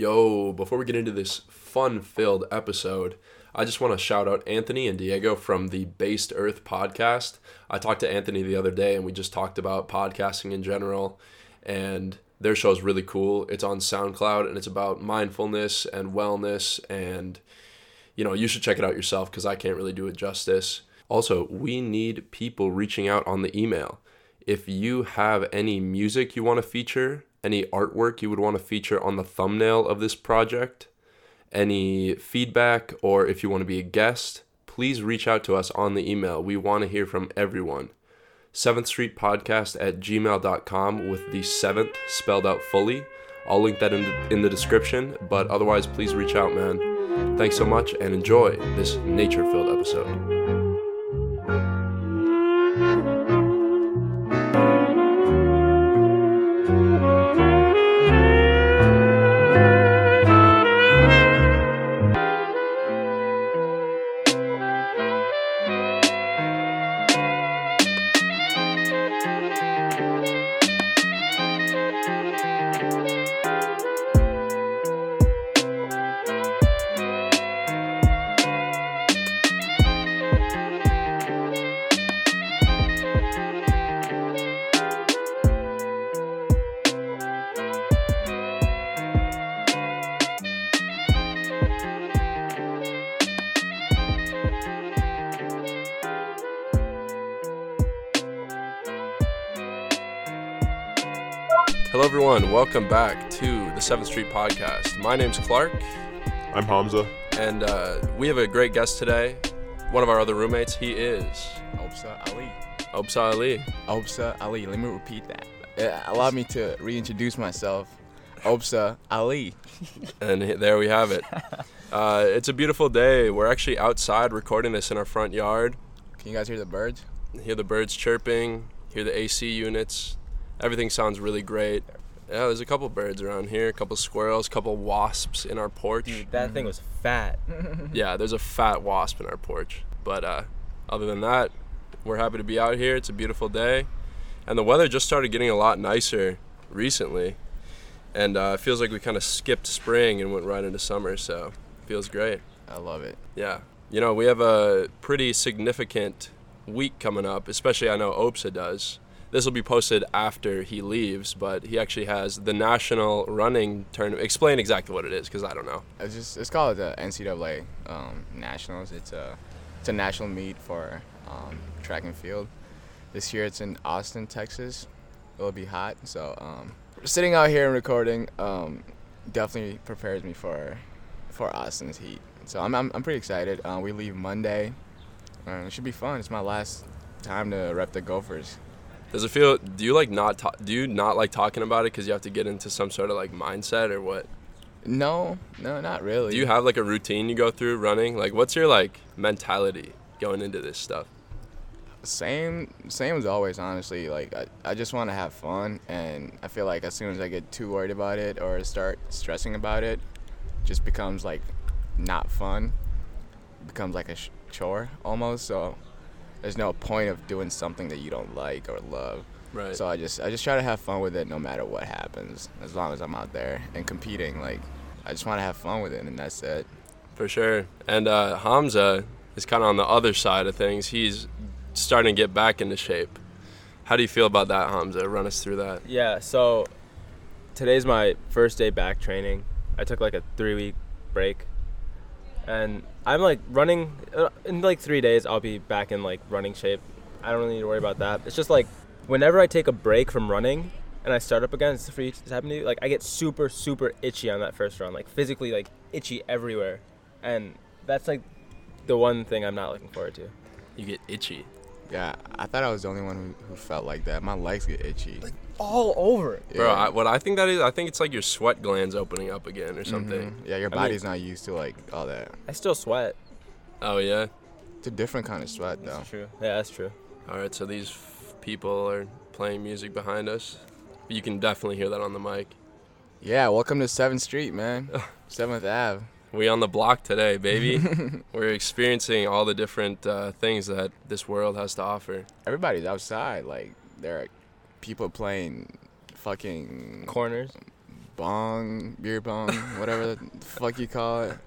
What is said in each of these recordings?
Yo, before we get into this fun filled episode, I just want to shout out Anthony and Diego from the Based Earth podcast. I talked to Anthony the other day and we just talked about podcasting in general, and their show is really cool. It's on SoundCloud and it's about mindfulness and wellness, and you know, you should check it out yourself because I can't really do it justice. Also, we need people reaching out on the email. If you have any music you want to feature, any artwork you would want to feature on the thumbnail of this project, any feedback, or if you want to be a guest, please reach out to us on the email. We want to hear from everyone. 7th Street Podcast at gmail.com with the 7th spelled out fully. I'll link that in the, in the description, but otherwise, please reach out, man. Thanks so much and enjoy this nature filled episode. Welcome back to the 7th Street Podcast. My name's Clark, I'm Hamza. and uh, we have a great guest today. One of our other roommates, he is Obsa Ali. Obsa Ali. Obsa Ali. Let me repeat that. Uh, allow me to reintroduce myself. Obsa Ali. And there we have it. Uh, it's a beautiful day. We're actually outside recording this in our front yard. Can you guys hear the birds? Hear the birds chirping, hear the AC units. Everything sounds really great. Yeah, there's a couple birds around here, a couple squirrels, a couple wasps in our porch. Dude, that thing was fat. Yeah, there's a fat wasp in our porch. But uh, other than that, we're happy to be out here. It's a beautiful day. And the weather just started getting a lot nicer recently. And uh, it feels like we kind of skipped spring and went right into summer, so it feels great. I love it. Yeah. You know, we have a pretty significant week coming up, especially I know Obsa does. This will be posted after he leaves, but he actually has the national running tournament. Explain exactly what it is, because I don't know. It's just it's called the NCAA um, Nationals. It's a it's a national meet for um, track and field. This year it's in Austin, Texas. It'll be hot, so um, sitting out here and recording um, definitely prepares me for for Austin's heat. So I'm I'm, I'm pretty excited. Uh, we leave Monday. Uh, it should be fun. It's my last time to rep the Gophers. Does it feel? Do you like not? Ta- do you not like talking about it because you have to get into some sort of like mindset or what? No, no, not really. Do you have like a routine you go through running? Like, what's your like mentality going into this stuff? Same, same as always. Honestly, like I, I just want to have fun, and I feel like as soon as I get too worried about it or start stressing about it, it just becomes like not fun. It becomes like a sh- chore almost. So there's no point of doing something that you don't like or love. Right. So I just, I just try to have fun with it no matter what happens, as long as I'm out there and competing. Like I just want to have fun with it, and that's it. For sure. And uh, Hamza is kind of on the other side of things. He's starting to get back into shape. How do you feel about that, Hamza? Run us through that. Yeah, so today's my first day back training. I took like a three week break. And I'm like running, uh, in like three days, I'll be back in like running shape. I don't really need to worry about that. It's just like whenever I take a break from running and I start up again, it's free it's happened to you, like I get super, super itchy on that first run, like physically like itchy everywhere. And that's like the one thing I'm not looking forward to. You get itchy. Yeah, I thought I was the only one who, who felt like that. My legs get itchy. Like all over. Bro, Yeah. I, what I think that is, I think it's like your sweat glands opening up again or something. Mhm. Yeah, your I mean- body's not used to like all that. I still sweat. Oh, yeah? It's a different kind of sweat though. That's true. Yeah, that's true. All right, so these f- people are playing music behind us. You can definitely hear that on the mic. Yeah, welcome to Seventh Street, man. Seventh Ave. We on the block today, baby. We're experiencing all the different uh, things that this world has to offer. Everybody's outside. Like there are people playing fucking Corners. bong, beer bong, whatever the fuck you call it.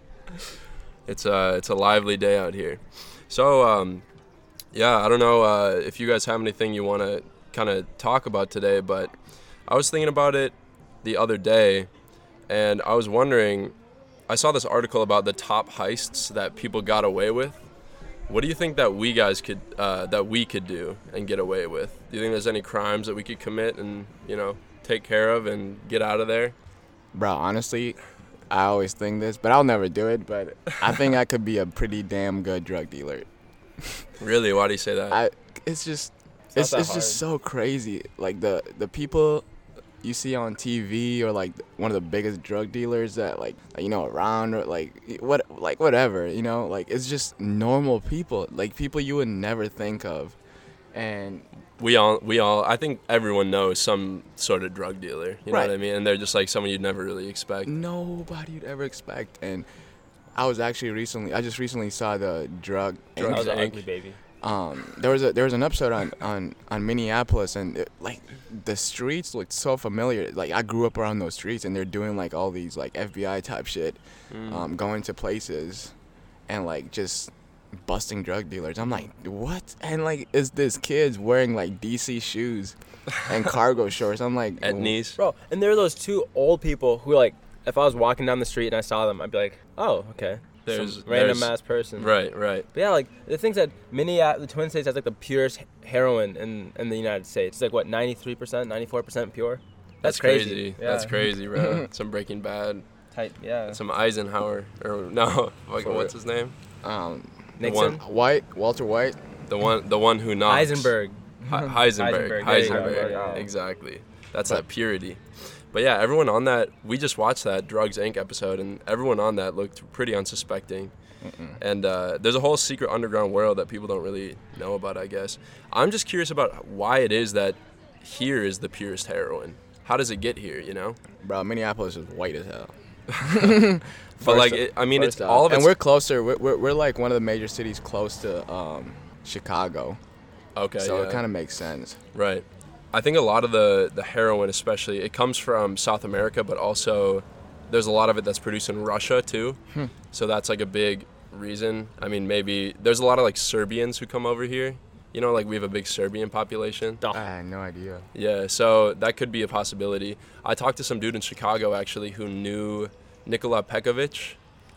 It's a it's a lively day out here. So um, yeah, I don't know uh, if you guys have anything you want to kind of talk about today, but I was thinking about it the other day, and I was wondering. I saw this article about the top heists that people got away with. What do you think that we guys could uh, that we could do and get away with? Do you think there's any crimes that we could commit and you know take care of and get out of there? Bro, honestly, I always think this, but I'll never do it. But I think I could be a pretty damn good drug dealer. Really? Why do you say that? I, it's just, It's it's, it's just so crazy. Like the the people you see on TV or like one of the biggest drug dealers that like you know around or like what like whatever you know like it's just normal people like people you would never think of, and we all we all I think everyone knows some sort of drug dealer. You know Right. what I mean? And they're just like someone you'd never really expect. nobody you'd ever expect. And I was actually recently I just recently saw the drug That Drugs was an Inc. ugly baby. Um there was a there was an episode on on on Minneapolis and it, like the streets looked so familiar like I grew up around those streets and they're doing like all these like FBI type shit Mm. um going to places and like just busting drug dealers I'm like what and like is this kids wearing like DC shoes and cargo shorts I'm like At knees. Bro, and there are those two old people who like if I was walking down the street and I saw them, I'd be like, oh, okay. There's- Some random there's- ass person. Right, right. But yeah, like the things that Minneapolis, the Twin States has like the purest heroin in in the United States. It's like what, ninety three percent, ninety four percent pure. That's, crazy. That's Yeah. crazy, bro. some Breaking Bad, Type, yeah. some Eisenhower, or no, like, For what's it. his name? um Nixon, White Walter White The one, the one who knocks. Eisenberg. Hi- Heisenberg. Heisenberg, there Heisenberg. there you. Exactly. That's But- that purity. But yeah, everyone on that, we just watched that Drugs Inc. episode, and everyone on that looked pretty unsuspecting. And uh, there's a whole secret underground world that people don't really know about, I guess. I'm just curious about why it is that here is the purest heroin. How does it get here, you know? Bro, Minneapolis is white as hell. But like, it, I mean, it's all of it. and we're closer. We're, we're, we're like one of the major cities close to um, Chicago, okay. so yeah. it kind of makes sense. Right. I think a lot of the the heroin, especially, it comes from South America, but also there's a lot of it that's produced in Russia too. Hmm. So that's like a big reason. I mean, maybe there's a lot of like Serbians who come over here. You know, like we have a big Serbian population. I had no idea. Yeah, so that could be a possibility. I talked to some dude in Chicago actually who knew Nikola Pekovic.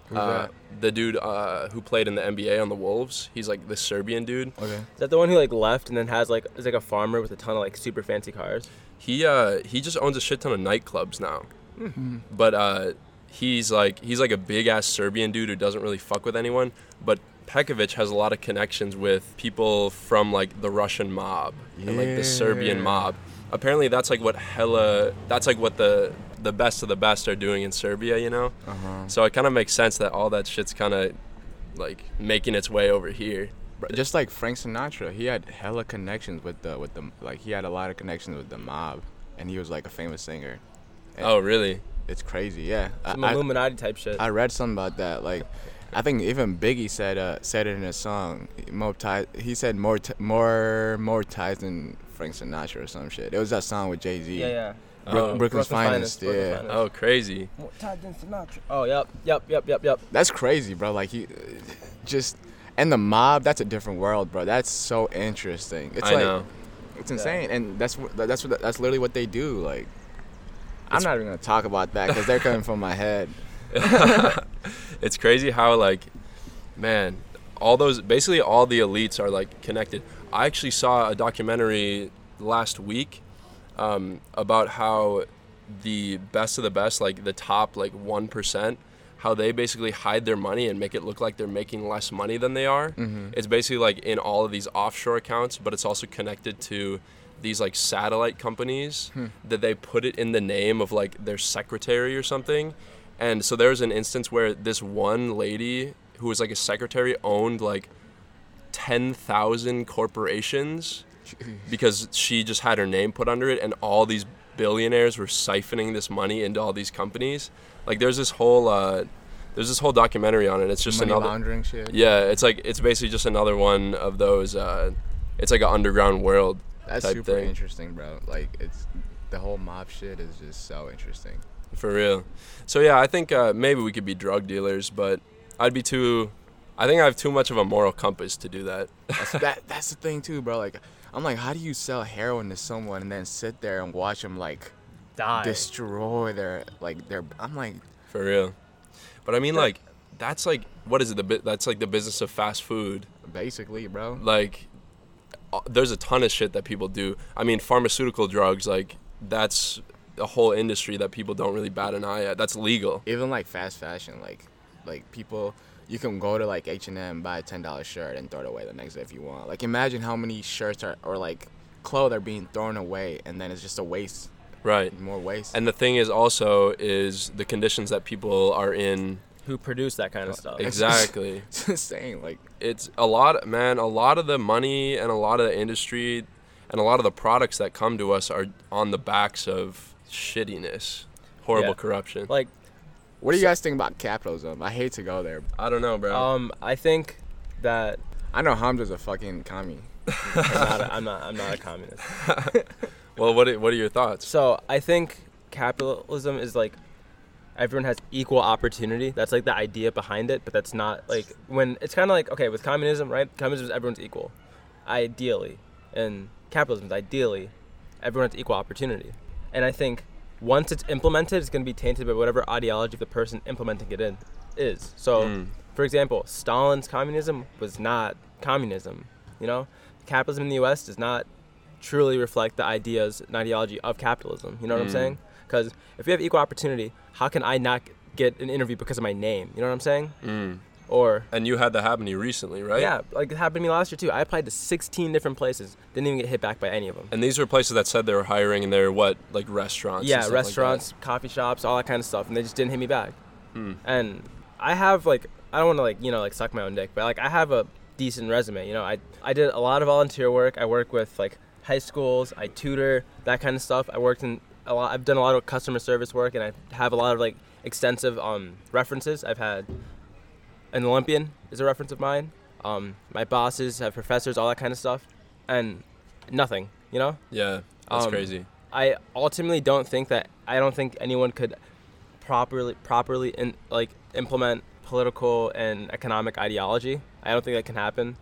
Who's uh, that? The dude uh, who played in the NBA on the Wolves. He's like the Serbian dude. Okay. Is that the one who like left and then has like is like a farmer with a ton of like super fancy cars? He uh he just owns a shit ton of nightclubs now. Mm-hmm. But uh he's like he's like a big ass Serbian dude who doesn't really fuck with anyone. But Pekovic has a lot of connections with people from like the Russian mob and like the Serbian mob. Apparently that's like what hella that's like what the the best of the best are doing in Serbia, you know? Uh huh. So it kind of makes sense that all that shit's kind of like making its way over here. Just like Frank Sinatra, he had hella connections with the with the like he had a lot of connections with the mob, and he was like a famous singer. And Oh, really? It's crazy, yeah. I- Some I, Illuminati type shit. I read something about that. Like, I think even Biggie said uh, said it in a song. More ties. He said more t- more more ties than Frank Sinatra or some shit. It was that song with Jay Z. yeah, yeah. Bro- Oh. Brooklyn's, finest. Brooklyn's yeah. Finest. Oh, crazy. More tight than Sinatra. Oh, yep, yep, yep, yep, yep. That's crazy, bro. Like he, just and the mob. That's a different world, bro. That's so interesting. It's I like know. it's insane, and that's what that's what that's literally what they do. Like, I'm It's- not even gonna talk about that because they're coming from my head. it's crazy how like man all those basically all the elites are like connected i actually saw a documentary last week um, about how the best of the best like the top like 1% how they basically hide their money and make it look like they're making less money than they are Mhm. it's basically like in all of these offshore accounts but it's also connected to these like satellite companies Hmm. that they put it in the name of like their secretary or something and so there was an instance where this one lady who was like a secretary owned like 10,000 corporations because she just had her name put under it and all these billionaires were siphoning this money into all these companies. Like there's this whole uh there's this whole documentary on it. It's just Money another laundering shit. Yeah, it's like it's basically just another one of those uh it's like an underground world. That's type super thing. interesting, bro. Like it's the whole mob shit is just so interesting. For real. So yeah, I think uh, maybe we could be drug dealers, but I'd be too. I think I have too much of a moral compass to do that. That's, that that's the thing too, bro. Like, I'm like, how do you sell heroin to someone and then sit there and watch them like Die. destroy their like their? I'm like, For real. But I mean, like, that's like, what is it? The bit that's like the business of fast food. basically, bro. Like, uh, there's a ton of shit that people do. I mean, pharmaceutical drugs, like, that's a whole industry that people don't really bat an eye at. That's legal. Even like fast fashion, like like people. You can go to like H and M, buy a ten dollar shirt, and throw it away the next day if you want. Like imagine how many shirts are or like clothes are being thrown away, and then it's just a waste, Right. more waste. And the thing is also is the conditions that people are in. Who produce that kind of stuff? Exactly. it's insane. Like it's a lot man a lot of the money and a lot of the industry and a lot of the products that come to us are on the backs of shittiness horrible Yeah. corruption Like, What do you guys think about capitalism? I hate to go there. i don't know bro um, I think that I know Hamza's a fucking commie. I'm not, a, I'm not, I'm not a communist. well what are, what are your thoughts So I think capitalism is like everyone has equal opportunity. That's like the idea behind it, but that's not like when it's kind of like okay with communism, right? Communism is everyone's equal, ideally, and capitalism is ideally everyone has equal opportunity. And I think once it's implemented, it's going to be tainted by whatever ideology the person implementing it in is. So, Mm. for example, Stalin's communism was not communism. You know, capitalism in the U.S. does not truly reflect the ideas and ideology of capitalism. You know what I'm Mm. saying? Because if we have equal opportunity, how can I not get an interview because of my name? You know what I'm saying? mm. Or and you had that happen to you recently right yeah, like it happened to me last year too. I applied to 16 different places, didn't even get hit back by any of them. and these were places that said they were hiring and they're what like restaurants yeah, stuff like restaurants, coffee shops, all that kind of stuff, and they just didn't hit me back. Hmm. And I have like I don't want to like you know like suck my own dick, but like I have a decent resume. You know, I I did a lot of volunteer work. I work with like high schools. I tutor that kind of stuff. I worked in a lot. I've done a lot of customer service work, and I have a lot of like extensive um, references. I've had an Olympian is a reference of mine. Um, my bosses have professors, all that kind of stuff, and nothing. You know. yeah that's Um, crazy I ultimately don't think that I don't think anyone could properly properly in, like implement political and economic ideology. I don't think that can happen.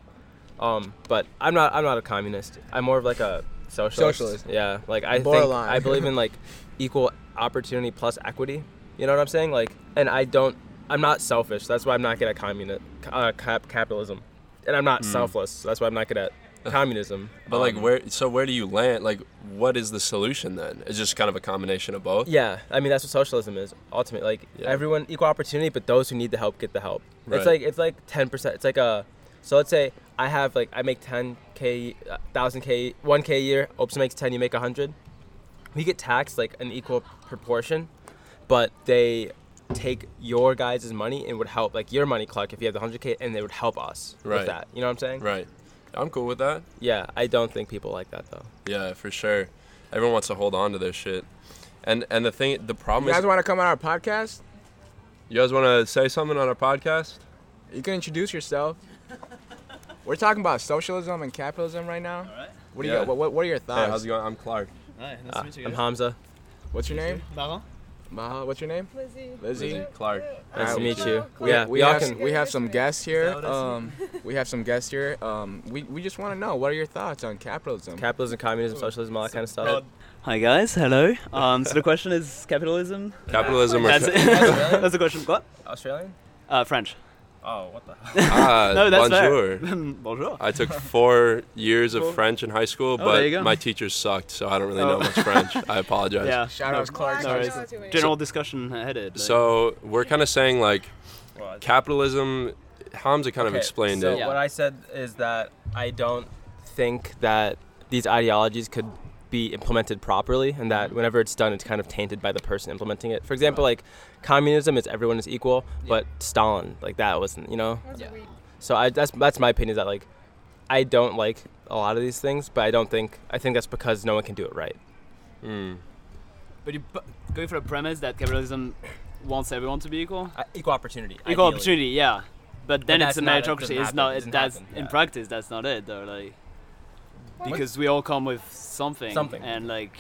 Um, but I'm not I'm not a communist. I'm more of like a socialist. Socialist. Yeah, like I think I believe in like equal opportunity plus equity. You know what I'm saying? Like, and I don't. I'm not selfish. That's why I'm not good at communist uh, cap- capitalism, and I'm not selfless. That's why I'm not good at communism. but like Um, where so where do you land like what is the solution then it's just kind of a combination of both Yeah, I mean that's what socialism is. Ultimately, like Yeah. everyone equal opportunity, but those who need the help get the help. Right. It's like it's like ten percent. It's like a so let's say I have like I make ten k, thousand k, one k a year. Oops makes ten, you make a hundred. We get taxed like an equal proportion, but they take your guys' money and would help like your money, Clark, if you have the hundred k, and they would help us Right. with that. You know what I'm saying? right i'm cool with that Yeah, I don't think people like that though. Yeah, for sure. Everyone wants to hold on to their shit. And and the thing the problem is You is guys want to come on our podcast? you guys want to say something on our podcast? You can introduce yourself. We're talking about socialism and capitalism right now. Alright. What do Yeah. you what, what, what are your thoughts? Hey, thoughts? how's it going? I'm Clark. Hi, nice Uh, to meet you I'm. Hamza. What's your name? Baron? Baha, what's your name? Lizzie. Lizzie. Clark. Nice Uh, to meet you. We, yeah, we y'all have can. we have some guests here. that what I see? Um, we have some guests here. Um, we, we just want to know what are your thoughts on capitalism? capitalism, communism, socialism, all that kind of stuff. Hi guys, hello. Um, so the question is capitalism. Capitalism or That's, ca- that's the question. What? Australian? Uh, French. Oh, what the? Hell? Ah, no, that's bonjour. Bonjour. I took four years of French in high school, Oh, but my teachers sucked, so I don't really know Oh. much French. I apologize. Yeah. Shout out to Clark. no worries. Not too many. General discussion headed. like- So we're kind of saying like capitalism. Hamza kind of explained so it. what I said is that I don't think that these ideologies could be implemented properly, and that whenever it's done, it's kind of tainted by the person implementing it. For example, like communism is everyone is equal, but Stalin, like that wasn't, you know. That's a weed. So I that's that's my opinion. Is that like I don't like a lot of these things, but I don't think I think that's because no one can do it right. Mm. But you pu- going for the premise that capitalism wants everyone to be equal. Uh, equal opportunity. Equal ideally. opportunity, yeah. But then that's it's a not- it meritocracy. doesn't It's happen. not. It It, that's happen, in practice. That's not it though. Like because we all come with something. Something. And like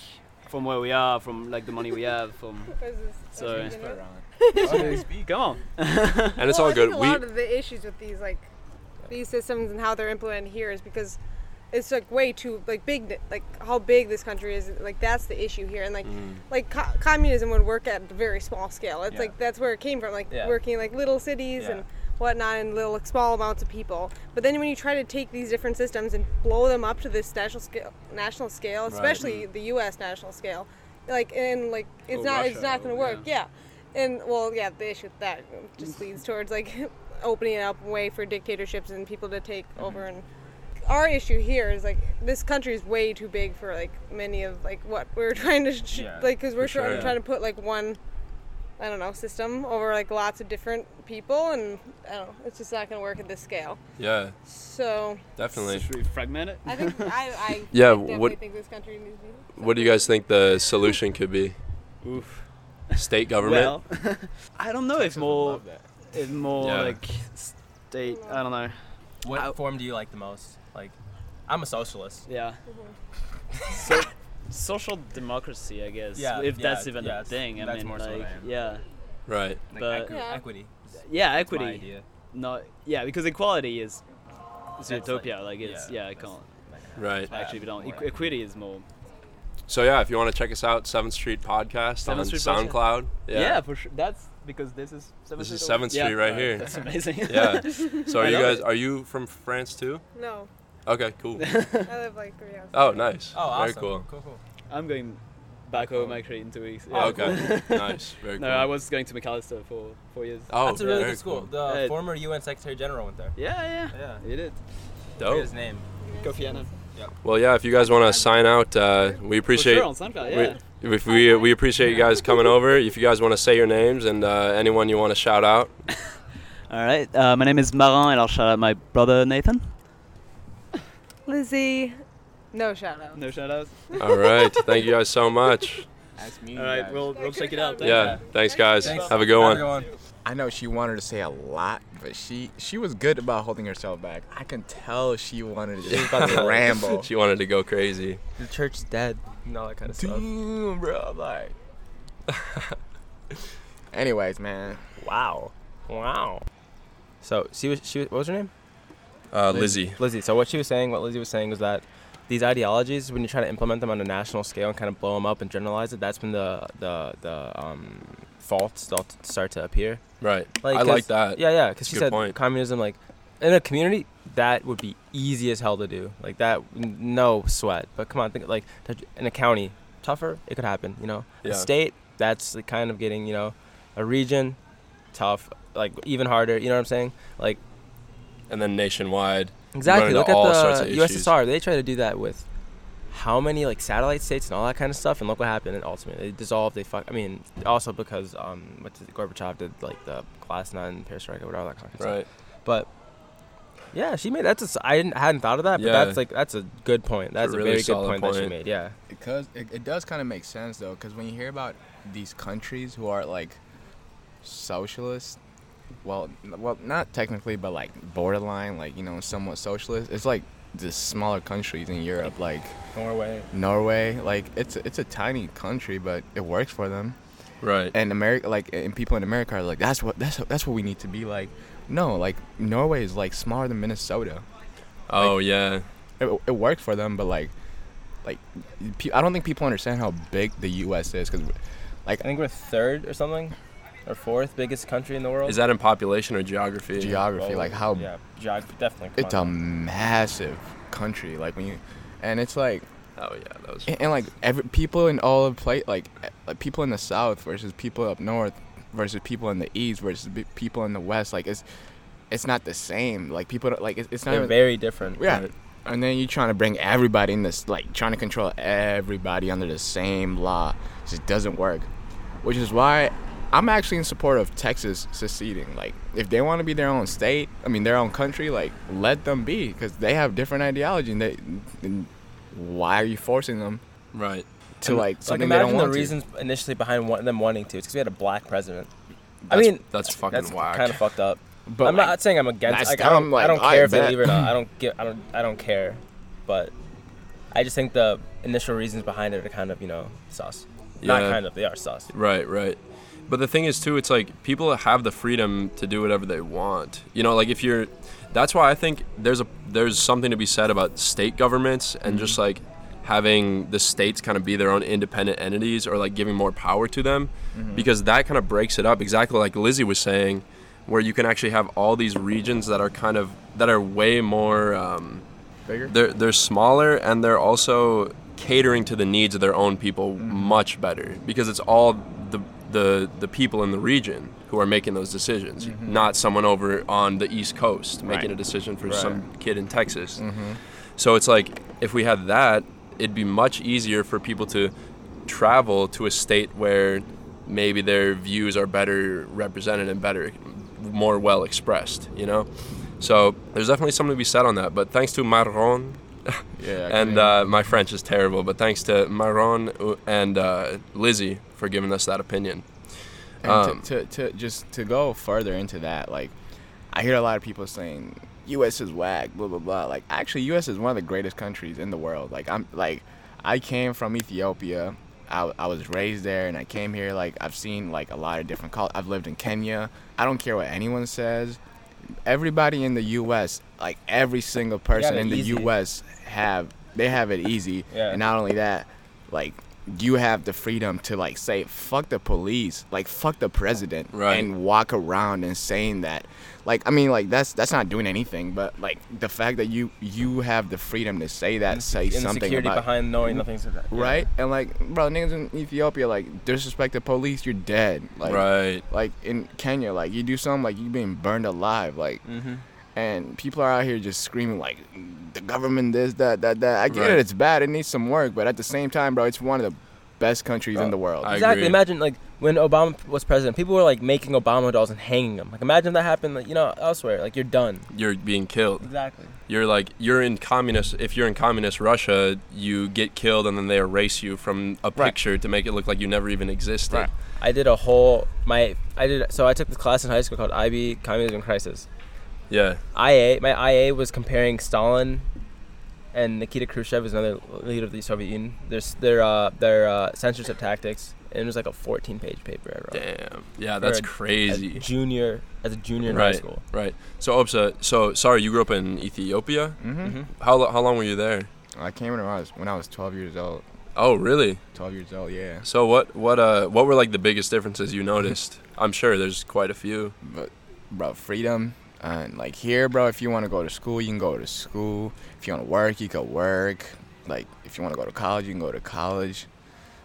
from where we are, from like the money we have, from So- Is Put it on? come on. And it's well, all I good. Think a We lot of the issues with these like these systems and how they're implemented here is because it's like way too like big like how big this country is like that's the issue here and like Mm. like co- communism would work at a very small scale it's Yeah. like that's where it came from like Yeah. working like little cities Yeah. and whatnot and little like, small amounts of people but then when you try to take these different systems and blow them up to this national scale national scale especially the us national scale like and like it's Oh, not it's not going to work yeah. yeah and well yeah the issue with that just leads towards like opening it up way for dictatorships and people to take Mm-hmm. over and our issue here is like this country is way too big for like many of like what we're trying to sh- Yeah, like because we're sure, trying, yeah. trying to put like one I don't know system over like lots of different people and I don't know it's just not going to work at this scale yeah, so definitely. Should we fragment it? I think I, I Yeah, definitely what- think this country needs to be What do you guys think the solution could be? Oof. State government? Well, I don't know if more, love if more Yeah. like state. I don't know. What I- form do you like the most? Like, I'm a socialist. Yeah. Mm-hmm. so, social democracy, I guess. Yeah, if yeah, that's even yeah, a thing. I that's mean, more so what I am. yeah, Right. Like But- equi- Yeah. equity. yeah, That's my equity. idea. Not yeah, because equality is it's That's utopia. like- Like, it's yeah, yeah, I that's can't. Right. Actually, we don't. Equ- equity is more. So yeah, if you want to check us out, Seventh Street Podcast Seventh on Street Podcast. SoundCloud. Yeah. for sure. That's because this is. Seventh This is Street Seventh Yeah. Street right here. That's amazing. Yeah. So are you guys? it. Are you from France too? no Okay, cool. I live like three hours Oh, nice. Oh, awesome. Very cool. Cool, cool. I'm going back home actually in two weeks. Oh, okay. nice. Very good. No, cool. I was going to Macalester for four years. Oh, That's a really very good school. cool. The Uh, former UN Secretary General went there. Yeah, yeah. Yeah. He did. Forget Dope. his name. Kofi Annan. Well, yeah. If you guys want to sign out, uh, we appreciate. For sure on SoundCloud. Yeah. We, if we we appreciate you guys coming over. If you guys want to say your names and uh, anyone you want to shout out. All right. Uh, my name is Marin, and I'll shout out my brother Nathan. Lizzie no shout out No shout outs. All right. Thank you guys so much. Ask me. All right, guys. we'll we'll check it out. Thank Yeah. Thanks, guys. Thanks. Have a good one. one. I know she wanted to say a lot, but she she was good about holding herself back. I can tell she wanted to She was about to ramble. She wanted to go crazy. The church's dead. And all that kind of stuff. Damn, bro. I'm Like. Anyways, man. Wow. Wow. So she was she was, what was her name? Uh, Lizzie. Lizzie. So what she was saying, what Lizzie was saying was that these ideologies, when you try to implement them on a national scale and kind of blow them up and generalize it, that's when the the the um, faults start start to appear. Right. Like, I like that. Yeah, yeah. Because she said point. communism, like in a community, that would be easy as hell to do. Like that, no sweat. But come on, think like in a county, tougher. It could happen. You know, Yeah. a state, that's like kind of getting. You know, a region, tough. Like even harder. You know what I'm saying? Like And then nationwide. exactly. Look at all sorts of the. USSR. They tried to do that with how many like satellite states and all that kind of stuff, and look what happened. And ultimately, they dissolved. They fuck. I mean, also because um, what did Gorbachev did like the Glasnost and Perestroika, whatever that kind of stuff. Right. But yeah, she made that's a s I didn't hadn't thought of that, but Yeah. that's like that's a good point. That's a, really very good point, that she made. Yeah. Because it, it does kind of make sense though, because when you hear about these countries who are like socialist, well, well, not technically, but like borderline, like you know, somewhat socialist. It's like the smaller countries in Europe, like Norway. Norway. Like it's it's a tiny country, but it works for them. Right. And America, like, and people in America are like, that's what that's that's what we need to be like. No, like Norway is like smaller than Minnesota. oh yeah. It, it worked for them, but like, like, I don't think people understand how big the U.S. is because, like, I think we're third or something, or fourth biggest country in the world. Is that in population or geography? geography, like how Yeah, geography definitely. it's on. a massive country. Like when you, and it's like, Oh yeah, that was. and, and, like every people in all of play, like, eh, like people in the south versus people up north versus people in the east versus people in the west. Like it's, it's not the same. Like people don't- like it's, it's not. They're even, very different. Yeah. Right. And then you're trying to bring everybody in this, like trying to control everybody under the same law. It just doesn't work. Which is why I'm actually in support of Texas seceding. Like, if they want to be their own state, I mean, their own country, like, let them be. Because they have different ideology. And they, and why are you forcing them Right. to, like, Like something they imagine don't the want to? reasons initially behind them wanting to. It's because we had a black president. I mean, that's fucking that's whack. kind of fucked up. But, I'm like, not saying I'm against. that's Like, I don't, like, I don't I care if they leave or not. I don't give. I don't. I don't care. But I just think the initial reasons behind it are kind of you know sus. Not kind of, they are sus. Right, right. But the thing is too, it's like people have the freedom to do whatever they want. You know, like if you're that's why I think there's a there's something to be said about state governments and just mm-hmm. like having the states kind of be their own independent entities or like giving more power to them mm-hmm. because that kind of breaks it up exactly like Lizzie was saying where you can actually have all these regions that are kind of that are way more um, Bigger. they're they're smaller and they're also catering to the needs of their own people mm-hmm. much better because it's all the the people in the region who are making those decisions, mm-hmm. not someone over on the East Coast making Right. a decision for Right. some kid in Texas. Mm-hmm. So it's like if we had that, it'd be much easier for people to travel to a state where maybe their views are better represented and better more well expressed, you know? So there's definitely something to be said on that. But thanks to Marron, Yeah. and uh, my French is terrible, but thanks to Marron uh, and uh, Lizzie for giving us that opinion. And Um, to, to, to just to go further into that, like I hear a lot of people saying U.S. is whack, blah blah blah. Like actually, U.S. is one of the greatest countries in the world. Like I'm like I came from Ethiopia. I, I was raised there, and I came here. Like I've seen like a lot of different cultures. I've lived in Kenya. I don't care what anyone says. Everybody in the U.S. like every single person in the easy. U.S. have they have it easy. Yeah. And not only that, like you have the freedom to like say fuck the police, like fuck the president, Right. and walk around and saying that. Like I mean, like that's that's not doing anything, but like the fact that you you have the freedom to say that, say And the something security about behind knowing nothing's yeah. right, and like bro, niggas in Ethiopia like disrespect the police, you're dead. Like right. like in Kenya, like you do something like you being burned alive, like Mm-hmm. And people are out here just screaming like the government this that that that i get Right. it it's bad it needs some work but at the same time bro it's one of the best countries in uh, the world I Exactly. agree. Imagine like when Obama was president, people were like making Obama dolls and hanging them. Like imagine that happened, like, you know, elsewhere. Like you're done. You're being killed. Exactly. You're like you're in communist. If you're in communist Russia, you get killed and then they erase you from a Right. picture to make it look like you never even existed. Right. I did a whole my I did so I took this class in high school called IB Communism Crisis. Yeah. IA my IA was comparing Stalin and Nikita Khrushchev is another leader of the Soviet Union. There's their uh, their uh, censorship tactics. And it was like a 14 page paper I wrote. Damn. Yeah, that's a- crazy. As junior as a junior in right. high school. Right. So Obsa, so sorry, you grew up in Ethiopia. hmm Mm-hmm. How lo- how long were you there? i came when i was when i was 12 years old Oh, really? 12 years old yeah So what what uh what were like the biggest differences you noticed? I'm sure there's quite a few. but bro freedom and like here bro if you want to go to school you can go to school. If you want to work you can work. Like if you want to go to college you can go to college.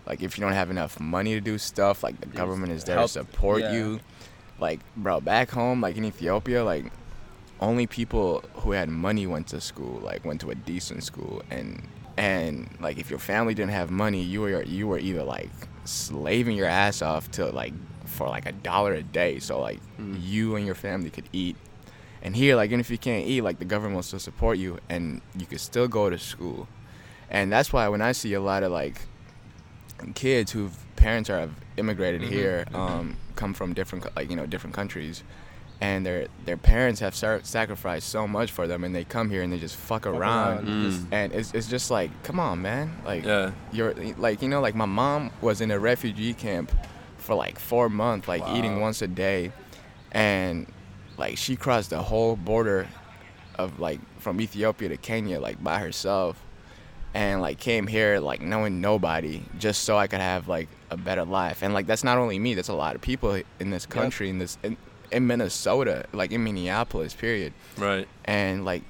Like if you don't have enough money to do stuff like the government is there help- to support yeah. you. Like bro back home like in ethiopia like only people who had money went to school like went to a decent school. And and like if your family didn't have money you were you were either like slaving your ass off to like for like a dollar a day. So like Mm. you and your family could eat and here like even if you can't eat like the government will still support you and you can still go to school and that's why when i see a lot of like kids whose parents are have immigrated Mhm, here mhm. um come from different like you know different countries and their their parents have sar- sacrificed so much for them and they come here and they just fuck, around, Mm. And it's, it's just like come on man like Yeah. you're like you know like my mom was in a refugee camp for like four months like eating once a day and like she crossed the whole border of like from ethiopia to kenya like by herself and like came here like knowing nobody just so i could have like a better life and like that's not only me that's a lot of people in this country in this in, in minnesota like in minneapolis period Right. and like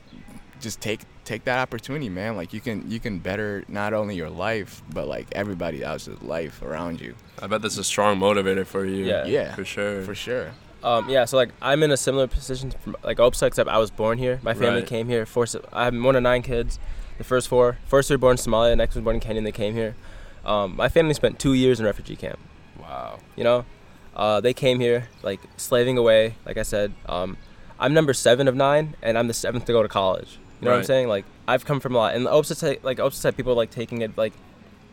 just take take that opportunity man like you can you can better not only your life but like everybody else's life around you I bet that's a strong motivator for you. Yeah. Yeah. For sure. for sure Um, yeah, so like I'm in a similar position from like Obsa, except I was born here. My family Right. came here. Forced, I'm one of nine kids. The first four, first were born in Somalia, the next was born in Kenya, and they came here. Um, my family spent two years in refugee camp. Wow. You know, uh, they came here like slaving away. Like I said, um, I'm number seven of nine, and I'm the seventh to go to college. You know what I'm saying? Like I've come from a lot, and Obsa like Obsa said, people like taking it like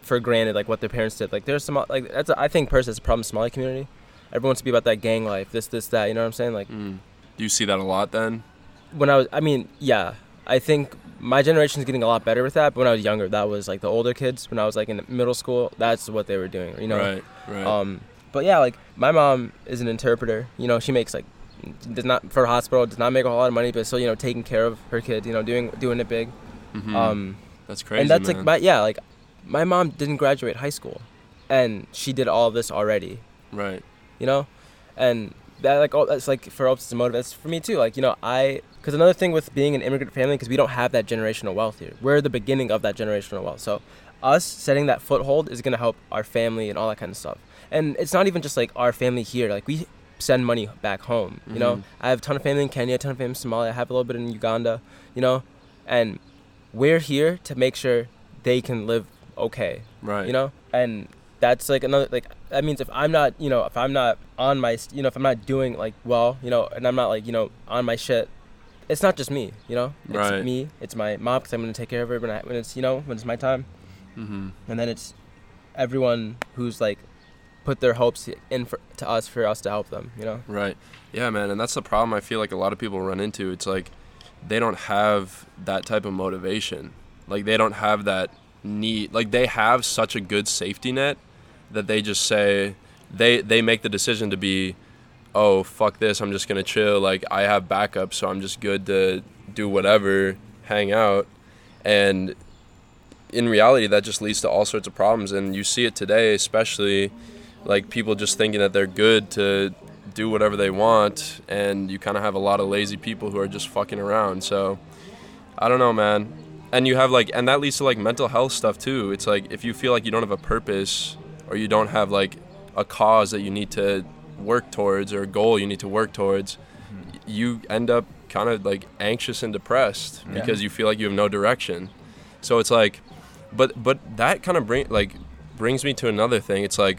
for granted, like what their parents did. Like there's some like that's a, I think personally it's a problem in the Somali community. Everyone wants to be about that gang life, this, this, that. You know what I'm saying? Like Mm. Do you see that a lot then? when I was, I mean, yeah, I think my generation is getting a lot better with that. But when I was younger, that was like the older kids. When I was like in middle school, that's what they were doing. You know. Right. Right. Um, but yeah, like my mom is an interpreter. You know, she makes like does not for a hospital does not make a whole lot of money, but still you know taking care of her kid. You know, doing doing it big. Mhm. Um, that's crazy. and that's man. like my yeah like my mom didn't graduate high school, and she did all this already. right. You know, and that like all that's like for us to motivate. That's for me too. Like you know I. Because another thing with being an immigrant family, because we don't have that generational wealth here. We're the beginning of that generational wealth. So, us setting that foothold is gonna help our family and all that kind of stuff. And it's not even just like our family here. Like we send money back home. You know, Mhm. I have a ton of family in Kenya, a ton of family in Somalia. I have a little bit in Uganda. You know, and we're here to make sure they can live okay. Right. You know, and that's like another like that means if I'm not you know if I'm not on my you know if I'm not doing like well you know and I'm not like you know on my shit. It's not just me, you know. It's Right. me. It's my mom because I'm gonna take care of her when, I, when it's you know when it's my time Mm-hmm. and then it's everyone who's like put their hopes in for, to us for us to help them you know Right. Yeah, man, and that's the problem I feel like a lot of people run into. It's like they don't have that type of motivation. Like they don't have that need like they have such a good safety net that they just say they they make the decision to be oh fuck this i'm just gonna chill like i have backup so i'm just good to do whatever hang out. And in reality that just leads to all sorts of problems and you see it today especially like people just thinking that they're good to do whatever they want and you kind of have a lot of lazy people who are just fucking around so i don't know man. And you have like and that leads to like mental health stuff too. It's like if you feel like you don't have a purpose or you don't have like a cause that you need to work towards or a goal you need to work towards y- you end up kind of like anxious and depressed Yeah. because you feel like you have no direction. So it's like but but that kind of bring like brings me to another thing. It's like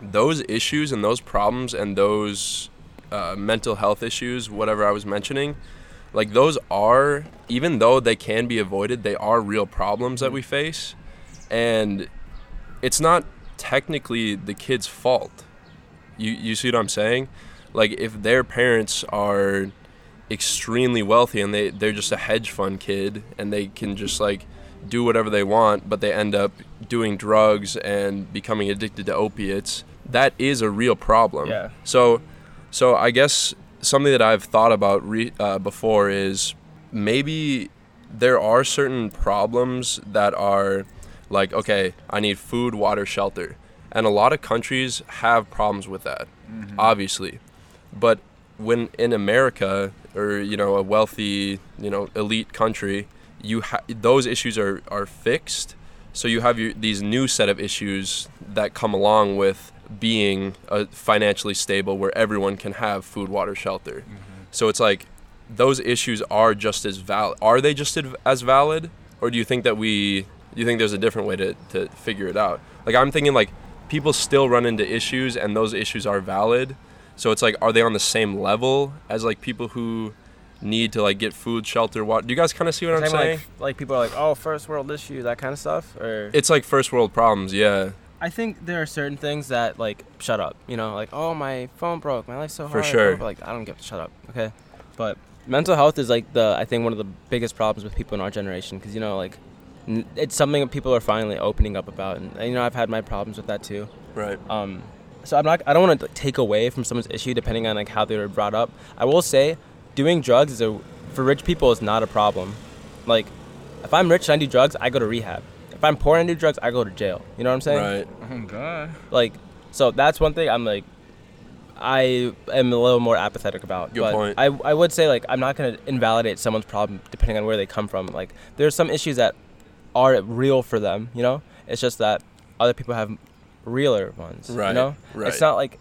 those issues and those problems and those uh, mental health issues whatever i was mentioning like those are even though they can be avoided they are real problems that we face. And it's not technically the kid's fault. You you see what i'm saying? Like if their parents are extremely wealthy and they they're just a hedge fund kid and they can just like do whatever they want but they end up doing drugs and becoming addicted to opiates that is a real problem. Yeah. so so i guess something that i've thought about re- uh, before is maybe there are certain problems that are like okay i need food water shelter. And a lot of countries have problems with that obviously. But when in america or you know a wealthy you know elite country you ha- those issues are are fixed. So you have your, these new set of issues that come along with being uh, financially stable where everyone can have food water shelter. So it's like those issues are just as valid are they just as valid? Or do you think that we you think there's a different way to, to figure it out. Like i'm thinking like people still run into issues and those issues are valid. So it's like are they on the same level as like people who need to like get food shelter water do you guys kind of see what i'm saying? like, like people are like oh first world issue that kind of stuff or? It's like first world problems yeah. I think there are certain things that like shut up you know like oh my phone broke my life's so hard. For sure. But, like i don't give a shut up okay? But mental health is like the i think one of the biggest problems with people in our generation because you know like n- it's something that people are finally opening up about and, and you know i've had my problems with that too right Um, so I'm not. I don't want to take away from someone's issue depending on like how they were brought up. I will say, doing drugs is a for rich people is not a problem. Like, if I'm rich and I do drugs, I go to rehab. If I'm poor and I do drugs, I go to jail. You know what I'm saying? right Oh God. Like, so that's one thing I'm like, I am a little more apathetic about. Good but point. I I would say like I'm not gonna invalidate someone's problem depending on where they come from. Like, there's some issues that are real for them. You know, it's just that other people have realer ones. Right, You know, right. it's not like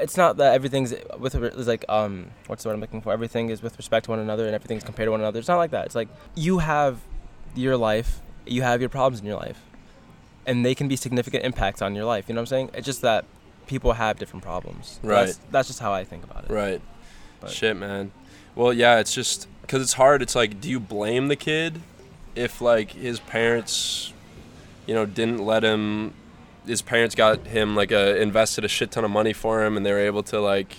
it's not that everything's with it's like um what's the word I'm looking for? Everything is with respect to one another and everything's compared to one another. It's not like that. It's like you have your life, you have your problems in your life, and they can be significant impacts on your life. You know what I'm saying? It's just that people have different problems. Right. That's, that's just how I think about it. Right. But- Shit, man. Well, yeah, it's just because it's hard. It's like, do you blame the kid if like his parents, you know, didn't let him? His parents got him like a invested a shit ton of money for him, and they were able to like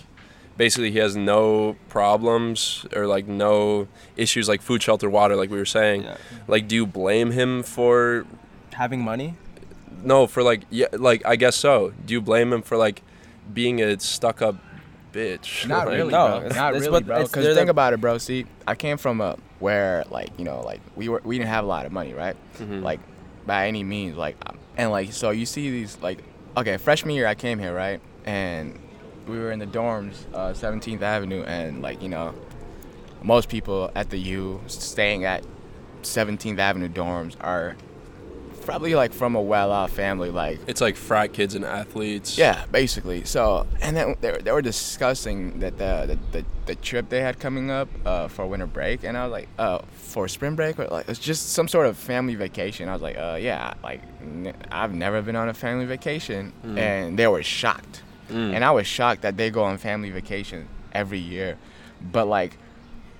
basically he has no problems or like no issues like food, shelter, water, like we were saying. Yeah. Like, do you blame him for Having money? no for like yeah like I guess so. Do you blame him for like being a stuck up bitch? Not Like, really, no, bro. it's- Not it's really, bro. Because think the- about it, bro. See, I came from a where like you know like we were we didn't have a lot of money, right? Mhm. Like by any means, like and like so you see these like okay freshman year I came here, right? And we were in the dorms, uh, 17th Avenue, and like you know most people at the U staying at 17th Avenue dorms are probably like from a well-off family, like It's like frat kids and athletes. yeah, basically. So, and then they, were- they were discussing that the, the, the, the trip they had coming up uh, for winter break, and I was like, uh, for spring break, or like it's just some sort of family vacation. I was like, uh, yeah, like n- I've never been on a family vacation, and they were shocked, Mm. and I was shocked that they go on family vacation every year, but like.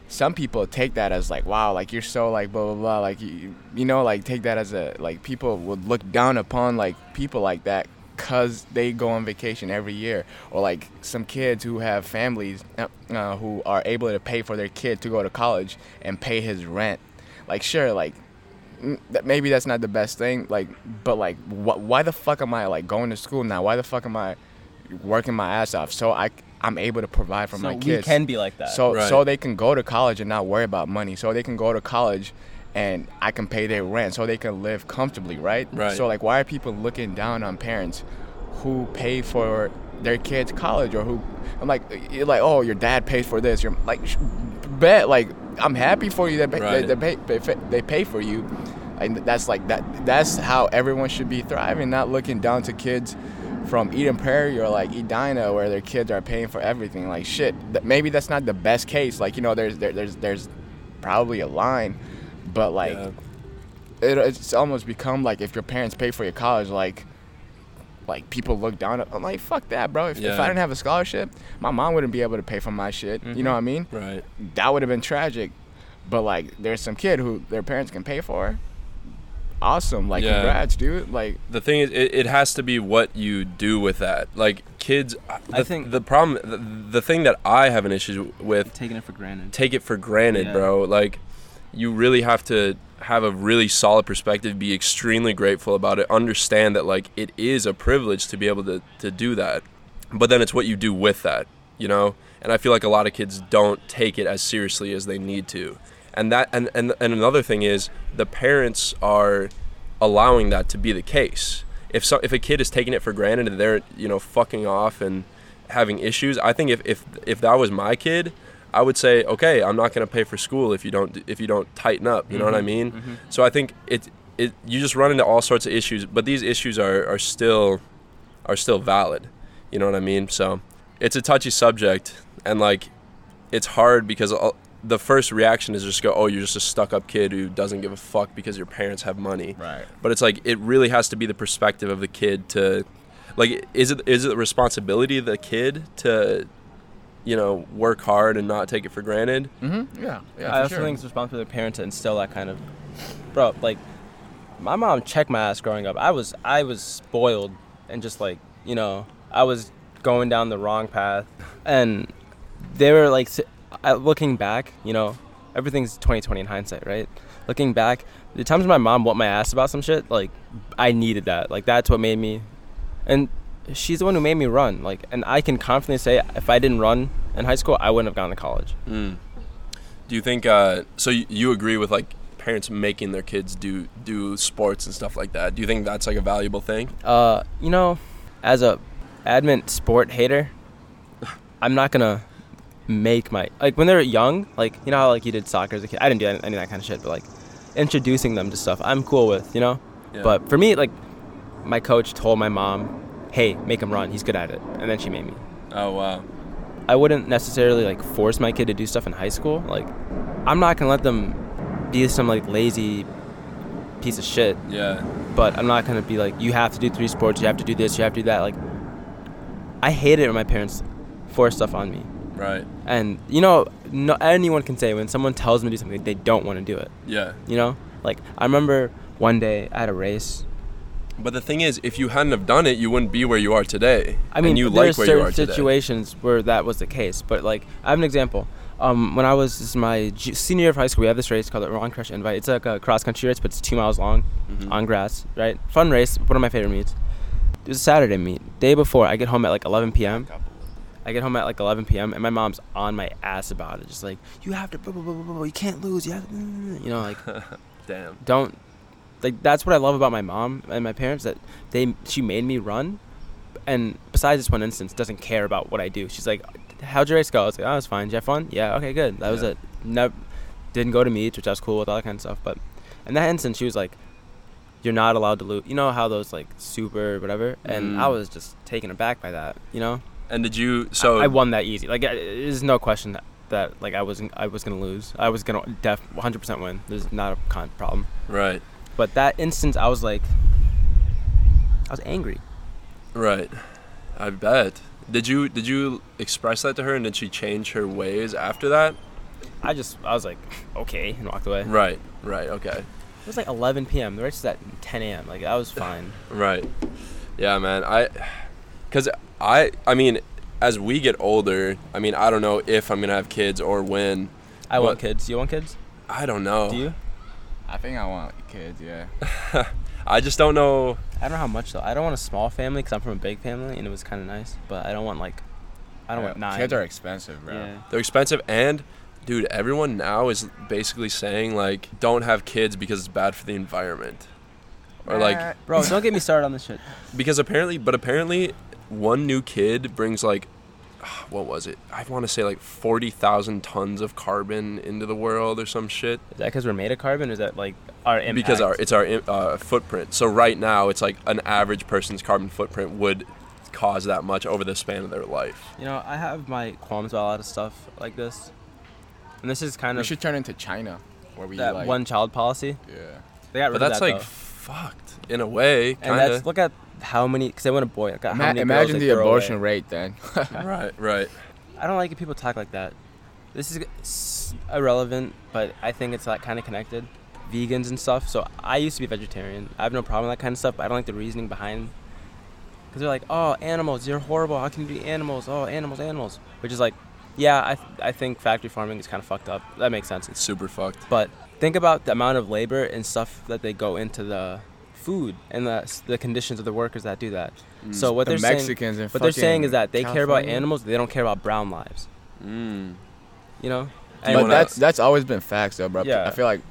Some people take that as like, wow, like you're so like blah blah blah, like you, you know, like take that as a like people would look down upon like people like that because they go on vacation every year. Or like some kids who have families uh, uh, who are able to pay for their kid to go to college and pay his rent. Like sure like maybe that's not the best thing like but like wh- why the fuck am i like going to school now? Why the fuck am i working my ass off? So i i'm able to provide for so my we kids can be like that. so Right. so they can go to college and not worry about money. So they can go to college and I can pay their rent so they can live comfortably, right? Right. So like why are people looking down on parents who pay for their kids college or who I'm like you're like, "Oh, your dad pays for this." You're like sh- bet like I'm happy for you that they, Right. they, pay, they, pay- they pay for you. And that's like that that's how everyone should be thriving, not looking down to kids from Eden Prairie or like Edina where their kids are paying for everything. Like shit, th- maybe that's not the best case. Like you know, there's there, there's there's probably a line, but like Yeah. it, it's almost become like if your parents pay for your college, like like people look down. at I'm like fuck that, bro. If, if I didn't have a scholarship, my mom wouldn't be able to pay for my shit. You know mm-hmm. what I mean? Right. That would have been tragic. But like, there's some kid who their parents can pay for. Awesome, like Yeah. congrats, dude. Like the thing is it, it has to be what you do with that like kids uh, the, I think- the problem the, the thing that i have an issue with taking it for granted. take it for granted Yeah. bro like you really have to have a really solid perspective be extremely grateful about it understand that like it is a privilege to be able to, to do that but then it's what you do with that you know and i feel like a lot of kids don't take it as seriously as they need to and that and, and, and another thing is the parents are allowing that to be the case. If so if a kid is taking it for granted and they're you know fucking off and having issues i think if if, if that was my kid i would say okay i'm not going to pay for school if you don't if you don't tighten up. You know what i mm-hmm. mean? Mm-hmm. So i think it it you just run into all sorts of issues but these issues are are still are still valid. You know what i mean? So it's a touchy subject and like it's hard because the first reaction is just go oh you're just a stuck up kid who doesn't give a fuck because your parents have money right. but it's like it really has to be the perspective of the kid to like is it is it the responsibility of the kid to you know work hard and not take it for granted Mm-hmm. Yeah. Yeah. I for also sure. think it's responsible of the parent to instill that kind of, bro. Like, my mom checked my ass growing up. I was I was spoiled and just like you know I was going down the wrong path, and they were like, s- I- looking back, you know, everything's 2020 in hindsight, right? Looking back, the times my mom whooped my ass about some shit, like I needed that. Like that's what made me, and she's the one who made me run. Like, and I can confidently say if I didn't run in high school, I wouldn't have gone to college. mm. do you think uh so you, you agree with like parents making their kids do do sports and stuff like that do you think that's like a valuable thing Uh, you know, as a admin sport hater, I'm not gonna make my like when they're young, like you know how like you did soccer as a kid. I didn't do any, any of that kind of shit, but like introducing them to stuff, I'm cool with, you know. Yeah. But for me, like my coach told my mom, "Hey, make him run. He's good at it," and then she made me. oh wow I wouldn't necessarily like force my kid to do stuff in high school. Like, I'm not gonna let them be some like lazy piece of shit yeah but I'm not gonna be like, you have to do three sports, you have to do this, you have to do that. Like, I hate it when my parents force stuff on me. Right And you know, no anyone can say when someone tells them to do something, they don't want to do it. yeah You know, like I remember one day at a race, But the thing is, if you hadn't have done it, you wouldn't be where you are today. I mean, and you like where you are certain today. situations where that was the case, but like I have an example. Um, when I was my senior year of high school, we have this race called the Ron Crush Invite. It's like a cross country race, but it's two miles long Mhm. on grass. Right, fun race. One of my favorite meets. It was a Saturday meet. Day before, I get home at like 11 p.m. I get home at like 11 p.m. and my mom's on my ass about it, just like you have to, blah, blah, blah, you can't lose, you have to, you know, like Damn. don't like that's what I love about my mom and my parents that they she made me run and besides this one instance doesn't care about what I do. She's like, How'd your race go? I was like, Oh, it was fine. Did you have fun? Yeah, okay, good. That was Yeah. it. Never didn't go to meets, which I was cool with all that kind of stuff. But in that instance she was like, You're not allowed to lose you know how those like super whatever and Mm. I was just taken aback by that, you know? And did you? So I, I won that easy. Like I- there's no question that, that like I wasn't I was gonna lose. I was gonna def 100% win. There's not a con- problem. Right. But that instance, I was like, I was angry. Right. I bet. Did you did you express that to her and did she change her ways after that? I just, I was like, okay, and walked away. Right. Right. Okay. It was like 11 p.m. The race is at 10 a.m. Like I was fine. Right. Yeah, man. I cuz I I mean as we get older, I mean, I don't know if I'm going to have kids or when. I want What? kids. You want kids? I don't know. Do you? I think I want kids. Yeah. I just don't know. I don't know how much though. I don't want a small family because I'm from a big family and it was kind of nice. But I don't want like, I don't Yeah, want nine. Kids are expensive, bro. Yeah. They're expensive and dude, everyone now is basically saying like don't have kids because it's bad for the environment. Or like Bro, don't get me started on this shit. because apparently but apparently one new kid brings like what was it? I want to say like 40,000 tons of carbon into the world or some shit Is that because we're made of carbon? Or is that like our impact? because our it's our uh, footprint. So right now it's like an average person's carbon footprint would cause that much over the span of their life. You know, I have my qualms about a lot of stuff like this, and this is kind We of should turn into China, where we that like. one child policy. Yeah. They got rid But that's that like though. fucked in a way, And kind that's look at how many because I want a boy. Look at how Ima- many imagine they the abortion away. rate then. right, right. I don't like it people talk like that. This is irrelevant, but I think it's like kind of connected. Vegans and stuff. So I used to be vegetarian. I have no problem with that kind of stuff. But I don't like the reasoning behind. Because they're like, oh, animals, you're horrible. How can you be animals? Oh, animals, animals. Which is like, yeah, I, th- I think factory farming is kind of fucked up. That makes sense. It's super fucked. But think about the amount of labor and stuff that they go into the food and the, the conditions of the workers that do that. So what the they're saying, Mexicans and what they're saying is that they care about animals, they don't care about brown lives. Mm. You know? you But wanna- that's that's always been facts though, bro. Yeah. I feel like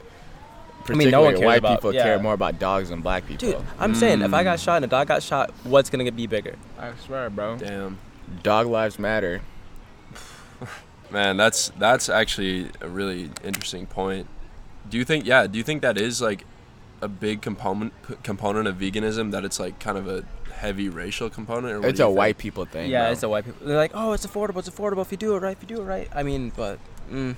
I mean, no one cares white about, people yeah. care more about dogs than black people. Dude, I'm saying if I got Mm. shot and a dog got shot, what's gonna be bigger? I swear, bro. Damn. Dog lives matter. Man, that's that's actually a really interesting point. Do you think yeah, do you think that is like a big component component of veganism that it's like kind of a heavy racial component or what It's a think? white people thing. yeah, bro. it's a white people. They're like, oh, it's affordable. It's affordable if you do it right. If you do it right. I mean, but mm,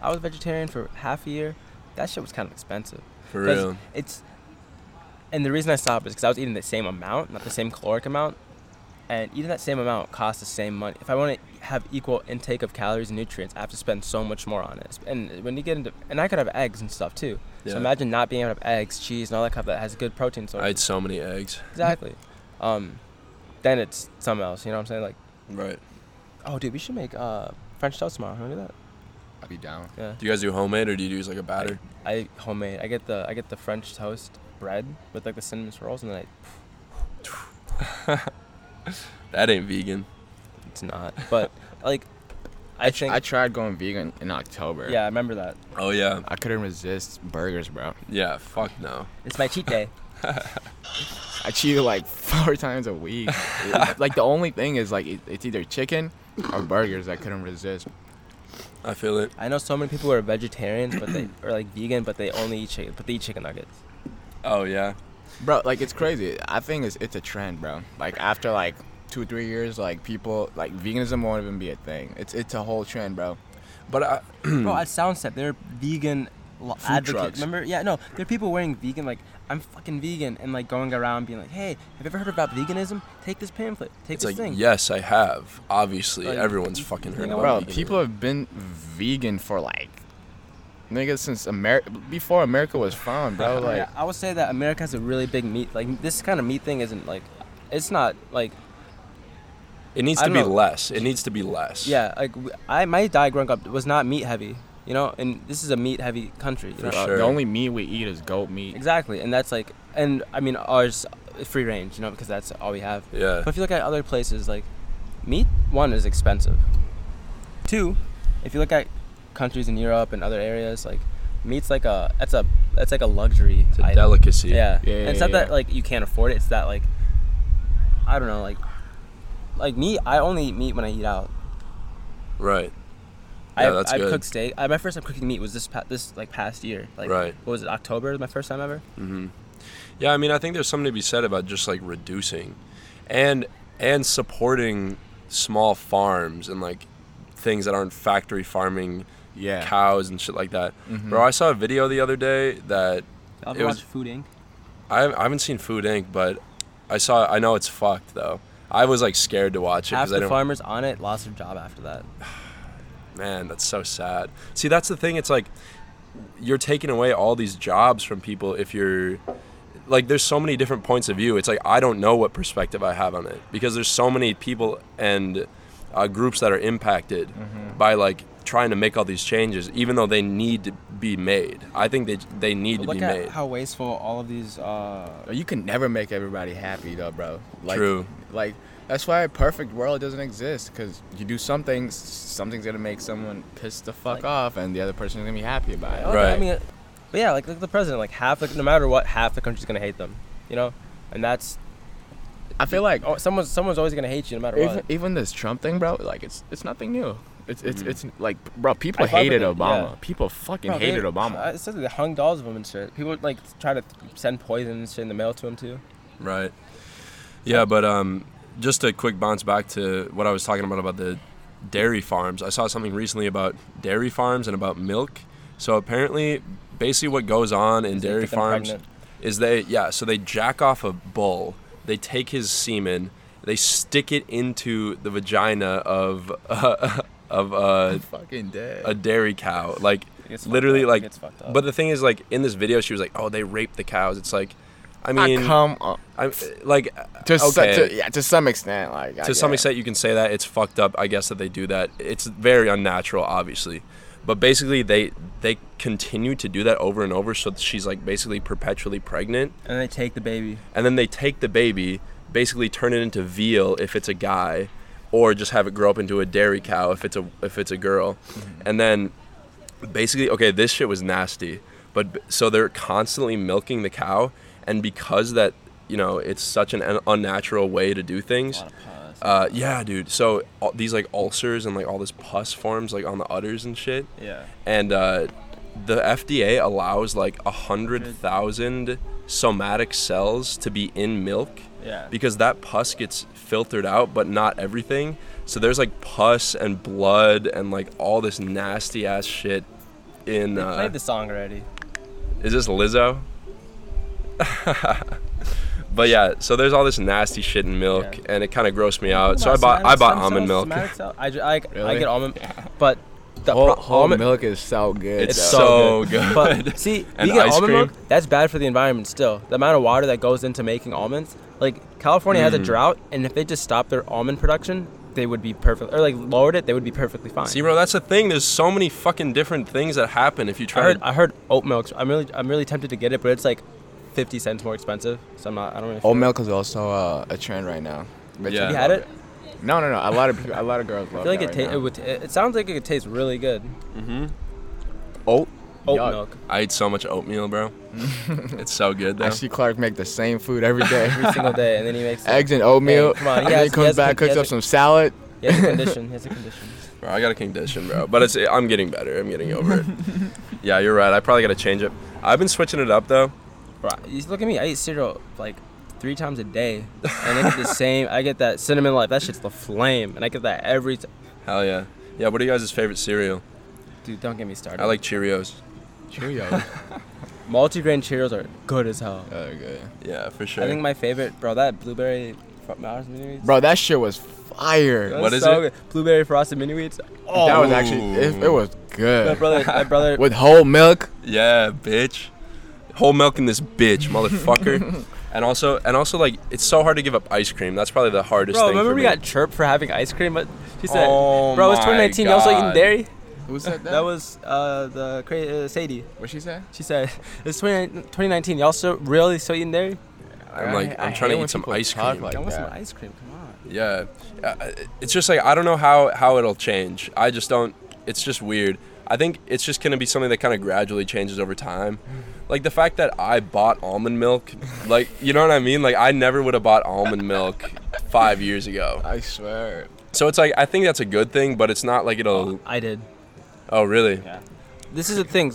I was vegetarian for half a year. That shit was kind of expensive. For real. It's and the reason I stopped is because I was eating the same amount, not the same caloric amount, and eating that same amount costs the same money. If I want to have equal intake of calories and nutrients, I have to spend so much more on it. And when you get into, and I could have eggs and stuff too. Yeah. So imagine not being able to have eggs, cheese, and all that kind stuff that has good protein sources. I ate so many eggs. exactly. Um, then it's something else. You know what I'm saying? Like, Right. oh, dude, we should make uh, French toast tomorrow. Wanna do that? I'd be down. Yeah. Do you guys do homemade or do you use like a batter? I homemade. I get the I get the French toast bread with like the cinnamon swirls, and then I That ain't vegan. It's not. But like, I think. I tried going vegan in October. yeah, I remember that. Oh yeah. I couldn't resist burgers, bro. Yeah, fuck no. It's my cheat day. I cheat like four times a week. like the only thing is like it's either chicken or burgers. I couldn't resist. I feel it. I know so many people who are vegetarians, but they are like vegan, but they only eat chicken. But they eat chicken nuggets. Oh yeah. Bro, like it's crazy. I think it's it's a trend, bro. Like after like two or three years, like people like veganism won't even be a thing. It's it's a whole trend, bro. But I, Bro, at Soundset, they're vegan lo- advocates. Remember? Yeah, no, there are people wearing vegan like I'm fucking vegan and like going around being like, hey, have you ever heard about veganism? Take this pamphlet. Take it's this like thing. yes, I have. Obviously, Like, everyone's fucking heard you know about Bro, veganism. people have been vegan for like nigga since America before America was found, bro. Like yeah, I would say that America has a really big meat. Like this kind of meat thing isn't like, it's not like It needs to be know. less. It needs to be less. yeah. Like I my diet growing up was not meat heavy. You know, and this is a meat heavy country. You For know? sure. the only meat we eat is goat meat. Exactly, and that's like, and I mean ours free range. You know, because that's all we have. Yeah. But if you look at other places, like meat, one is expensive. Two, if you look at countries in Europe and other areas, like meat's like a that's a that's like a luxury. It's a item. delicacy. Yeah. Yeah, And it's yeah, not that like you can't afford it. It's that like I don't know, like like meat. I only eat meat when I eat out. Right. I Yeah, that's I've good. cooked steak. I, my first time cooking meat was this pa- this like past year. Like Right. what was it? October was my first time ever. hmm Yeah, I mean, I think there's something to be said about just like reducing, and and supporting small farms and like things that aren't factory farming Yeah. cows and shit like that. Mhm. Bro, I saw a video the other day that I'll It was- Food Inc. I, I haven't seen Food Inc., but I saw. I know it's fucked though. I was like scared to watch it Half because I the farmers on it lost their job after that. Man, that's so sad. See, that's the thing. It's like you're taking away all these jobs from people if you're like there's so many different points of view. It's like I don't know what perspective I have on it because there's so many people and uh, groups that are impacted by like trying to make all these changes, even though they need to be made. I think they they need to Look be at made. how wasteful all of these. Uh, You can never make everybody happy though, bro. Like, True. Like that's why a perfect world doesn't exist. Cause you do some things, something's gonna make someone piss the fuck Like- off, and the other person's gonna be happy about it. Okay, Right. I mean, but yeah, like look at the president. Like half, the, no matter what, half the country's gonna hate them. You know, and that's I feel like oh, someone's someone's always gonna hate you no matter even what. even this Trump thing, bro. Like it's it's nothing new. It's it's Mhm. it's like, bro. People I hated it, Obama. yeah. People fucking Bro, hated they- Obama. uh, It says they hung dolls of him and shit. People like try to send poison and shit in the mail to him too. Right. Yeah, but um, just a quick bounce back to what I was talking about about the dairy farms. I saw something recently about dairy farms and about milk. So apparently, basically, what goes on in Is dairy farms pregnant. is they yeah. So they jack off a bull. They take his semen. They stick it into the vagina of of uh, fucking dead. a dairy cow. Like It gets fucked literally. Like. gets fucked up. But the thing is, like in this video, she was like, "Oh, they raped the cows." It's like, I I mean, come on. I'm like To, s- okay. to yeah, to some extent, like I to some get it. extent you can say that it's fucked up i guess that they do that it's very unnatural obviously but basically they they continue to do that over and over so she's like basically perpetually pregnant and they take the baby. and then they take the baby basically turn it into veal if it's a guy or just have it grow up into a dairy cow if it's a if it's a girl mm-hmm. and then basically okay this shit was nasty but so they're constantly milking the cow and because that you know it's such an unnatural way to do things lot of pus. uh, yeah, dude. So all, these like ulcers and like all this pus forms like on the udders and shit. yeah. And uh, the FDA allows like a hundred thousand somatic cells to be in milk Yeah. because that pus gets filtered out, but not everything. So there's like pus and blood and like all this nasty ass shit in. Uh, played the song already. is this Lizzo? but yeah, so there's all this nasty shit in milk, Yeah. and it kind of grossed me out. So I bought I bought almond cells, milk. I, ju- I, I get almond, but the whole, pro- whole almond, milk is so good. It's though. so good. But see, And you get almond cream. milk. That's bad for the environment. Still, the amount of water that goes into making almonds. Like California has a Mm. drought, and if they just stopped their almond production, they would be perfect. Or like lowered it, they would be perfectly fine. See, bro, that's the thing. There's so many fucking different things that happen if you I try. heard, to, I heard oat milk. I'm really, I'm really tempted to get it, but it's like fifty cents more expensive. So I'm not. I don't really. Oat milk is also uh, a trend right now. But Yeah. Have you had it? No, no, no. A lot of people, a lot of girls I feel like that it, right ta- now. it would. It, it sounds like it could taste really good. Mm-hmm. oat. Oat Yuck. milk I eat so much oatmeal, bro. it's so good though. I see Clark make the same food every day. every single day, and then he makes Eggs and oatmeal. Hey, come on, he and has- he he comes has back, con- cooks up a- some salad. He has a condition. He has a condition. Bro, I got a condition, bro. But it's I'm getting better. I'm getting over it. yeah, you're right. I probably got to change it. I've been switching it up though. Bro, you look at me. I eat cereal like three times a day, and I get the same. I get that cinnamon life. That shit's the flame, and I get that every. T- Hell yeah. Yeah. What are you guys' favorite cereal? Dude, don't get me started. I like Cheerios. Cheerios. multigrain Cheerios are good as hell. oh, good. Yeah, for sure. I think my favorite, bro, that blueberry fro- Mars mini wheats. Bro, that shit was fire. What is so it? Good. Blueberry frosted mini wheats. Oh, that was actually it, it oh. was good. My brother, my brother. With whole milk. Yeah, bitch. Whole milk in this bitch, motherfucker. and also, and also, like, it's so hard to give up ice cream. That's probably the hardest thing. Bro, thing. remember for we me. got chirped for having ice cream, but she said, Oh "Bro, it's my 2019. You also eating God. dairy." Who said that? That was uh, the cra- uh, Sadie. what she said? She said, "It's 20, 2019. Y'all still really still eating dairy? I'm like, I'm trying to eat some ice cream. Like I want some that. ice cream. Come on." Yeah, Uh, it's just like I don't know how how it'll change. I just don't. It's just weird. I think it's just gonna be something that kind of gradually changes over time. Like the fact that I bought almond milk, like you know what I mean. Like I never would have bought almond milk five years ago. I swear. So it's like I think that's a good thing, but it's not like it'll. I did. Oh really? Yeah. This is the thing.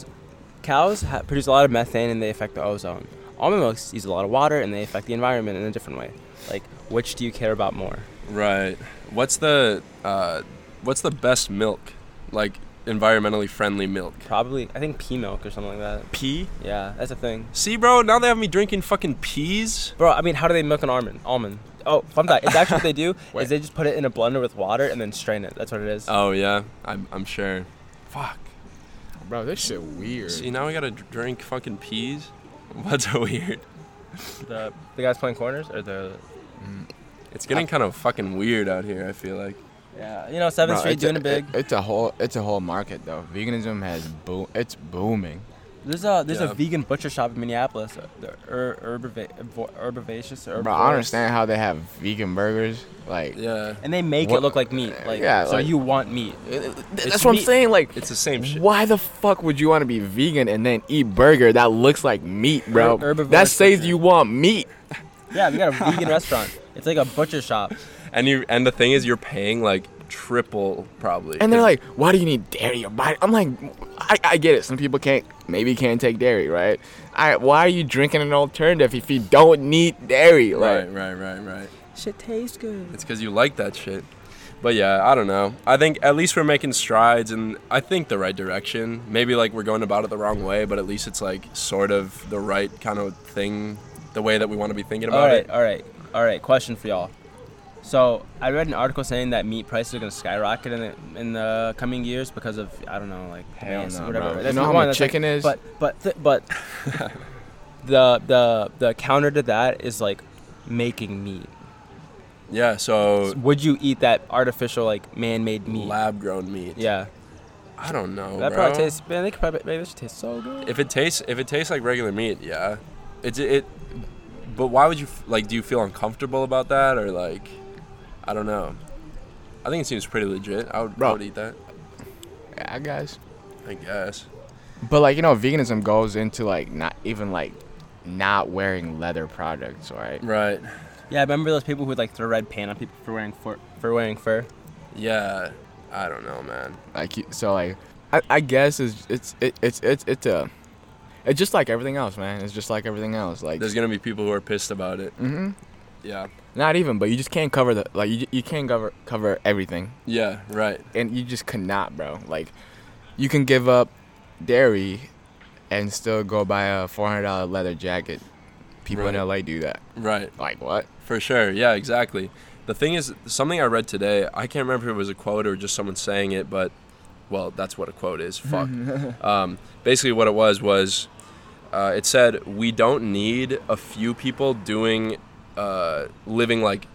Cows ha- produce a lot of methane and they affect the ozone. Almond milks use a lot of water and they affect the environment in a different way. Like, which do you care about more? Right. What's the uh, what's the best milk? Like environmentally friendly milk. Probably, I think pea milk or something like that. Pea. Yeah, that's a thing. See, bro. Now they have me drinking fucking peas. Bro, I mean, how do they milk an almond? Almond. Oh, fun fact. It's actually what they do is they just put it in a blender with water and then strain it. That's what it is. Oh yeah, I'm I'm sure. Fuck. Bro, this shit weird. See, now we gotta drink fucking peas. What's so weird? The the guys playing corners or the mm. It's getting kind of fucking weird out here. I feel like. Yeah, you know, Seventh Bro, Street it's doing a, it big. it's a whole it's a whole market though. Veganism has boom. It's booming. There's a there's Yeah. a vegan butcher shop in Minneapolis. uh, The ur, herbiva- vo- herbivacious. Bro, I herbivorous. understand how they have vegan burgers. Like, Yeah. And they make What- it look like meat. Like, Yeah, so like- you want meat. that's what I'm saying. Like, It's the same shit. why the fuck would you want to be vegan and then eat burger that looks like meat, bro? Her- herbivorous that says butcher. you want meat. Yeah, we got a vegan restaurant. It's like a butcher shop. And you and the thing is, you're paying like triple probably. And they're like, why do you need dairy? Your body. I'm like, I, I get it. Some people can't, maybe can't take dairy, right? I, why are you drinking an alternative if you don't need dairy? Like, right, right, right, right. Shit tastes good. It's because you like that shit. But yeah, I don't know. I think at least we're making strides and I think the right direction. Maybe like we're going about it the wrong way, but at least it's like sort of the right kind of thing, the way that we want to be thinking about it. All right, it. all right, all right. Question for y'all. So I read an article saying that meat prices are gonna skyrocket in the in the coming years because of I don't know like Hell no, whatever. bro. You know how much that's like- chicken is? But but th- but the the the counter to that is like making meat. Yeah, so Would you eat that artificial like man-made meat? lab grown meat. Yeah, I don't know. that bro. probably tastes. Man, they could probably maybe that should taste so good. If it tastes if it tastes like regular meat, yeah. It's it but why would you like do you feel uncomfortable about that or like I don't know. I think it seems pretty legit. I would, I would eat that. yeah, I guess. I guess. But like, you know, veganism goes into like not even like not wearing leather products, right? Right. Yeah, I remember those people who would like throw red paint on people for wearing fur. For wearing fur. Yeah. I don't know, man. Like, so like, I, I guess it's it's it, it's it's it's a, it's just like everything else, man. It's just like everything else. Like, There's gonna be people who are pissed about it. Mm-hmm. Yeah. Not even, but you just can't cover the like you you can't cover cover everything, Yeah. Right. and you just cannot, bro. Like, you can give up dairy, and still go buy a four hundred dollar leather jacket. People Right. in LA do that. Right. Like what? For sure. Yeah. Exactly. The thing is, something I read today. I can't remember if it was a quote or just someone saying it, but well, that's what a quote is. Fuck. um, basically, what it was was, uh, it said we don't need a few people doing, uh, living like,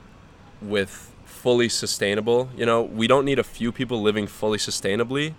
with fully sustainable. You know, we don't need a few people living fully sustainably.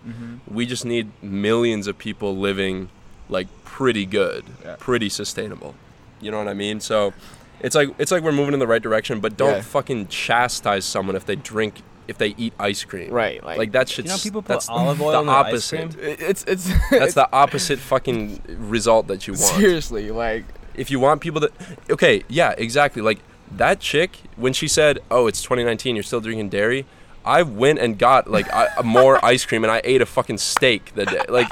We just need millions of people living like pretty good, Yeah. pretty sustainable. You know what I mean? So it's like it's like we're moving in the right direction, but don't Yeah. fucking chastise someone if they drink if they eat ice cream. Right, like- Like, that shit's You know, people put that's olive oil the in their ice opposite. cream? It's it's That's the opposite fucking result that you want. seriously like If you want people to Okay, yeah, exactly. Like that chick when she said, "Oh, it's 2019, you're still drinking dairy." I went and got like I, more ice cream and I ate a fucking steak that day. Like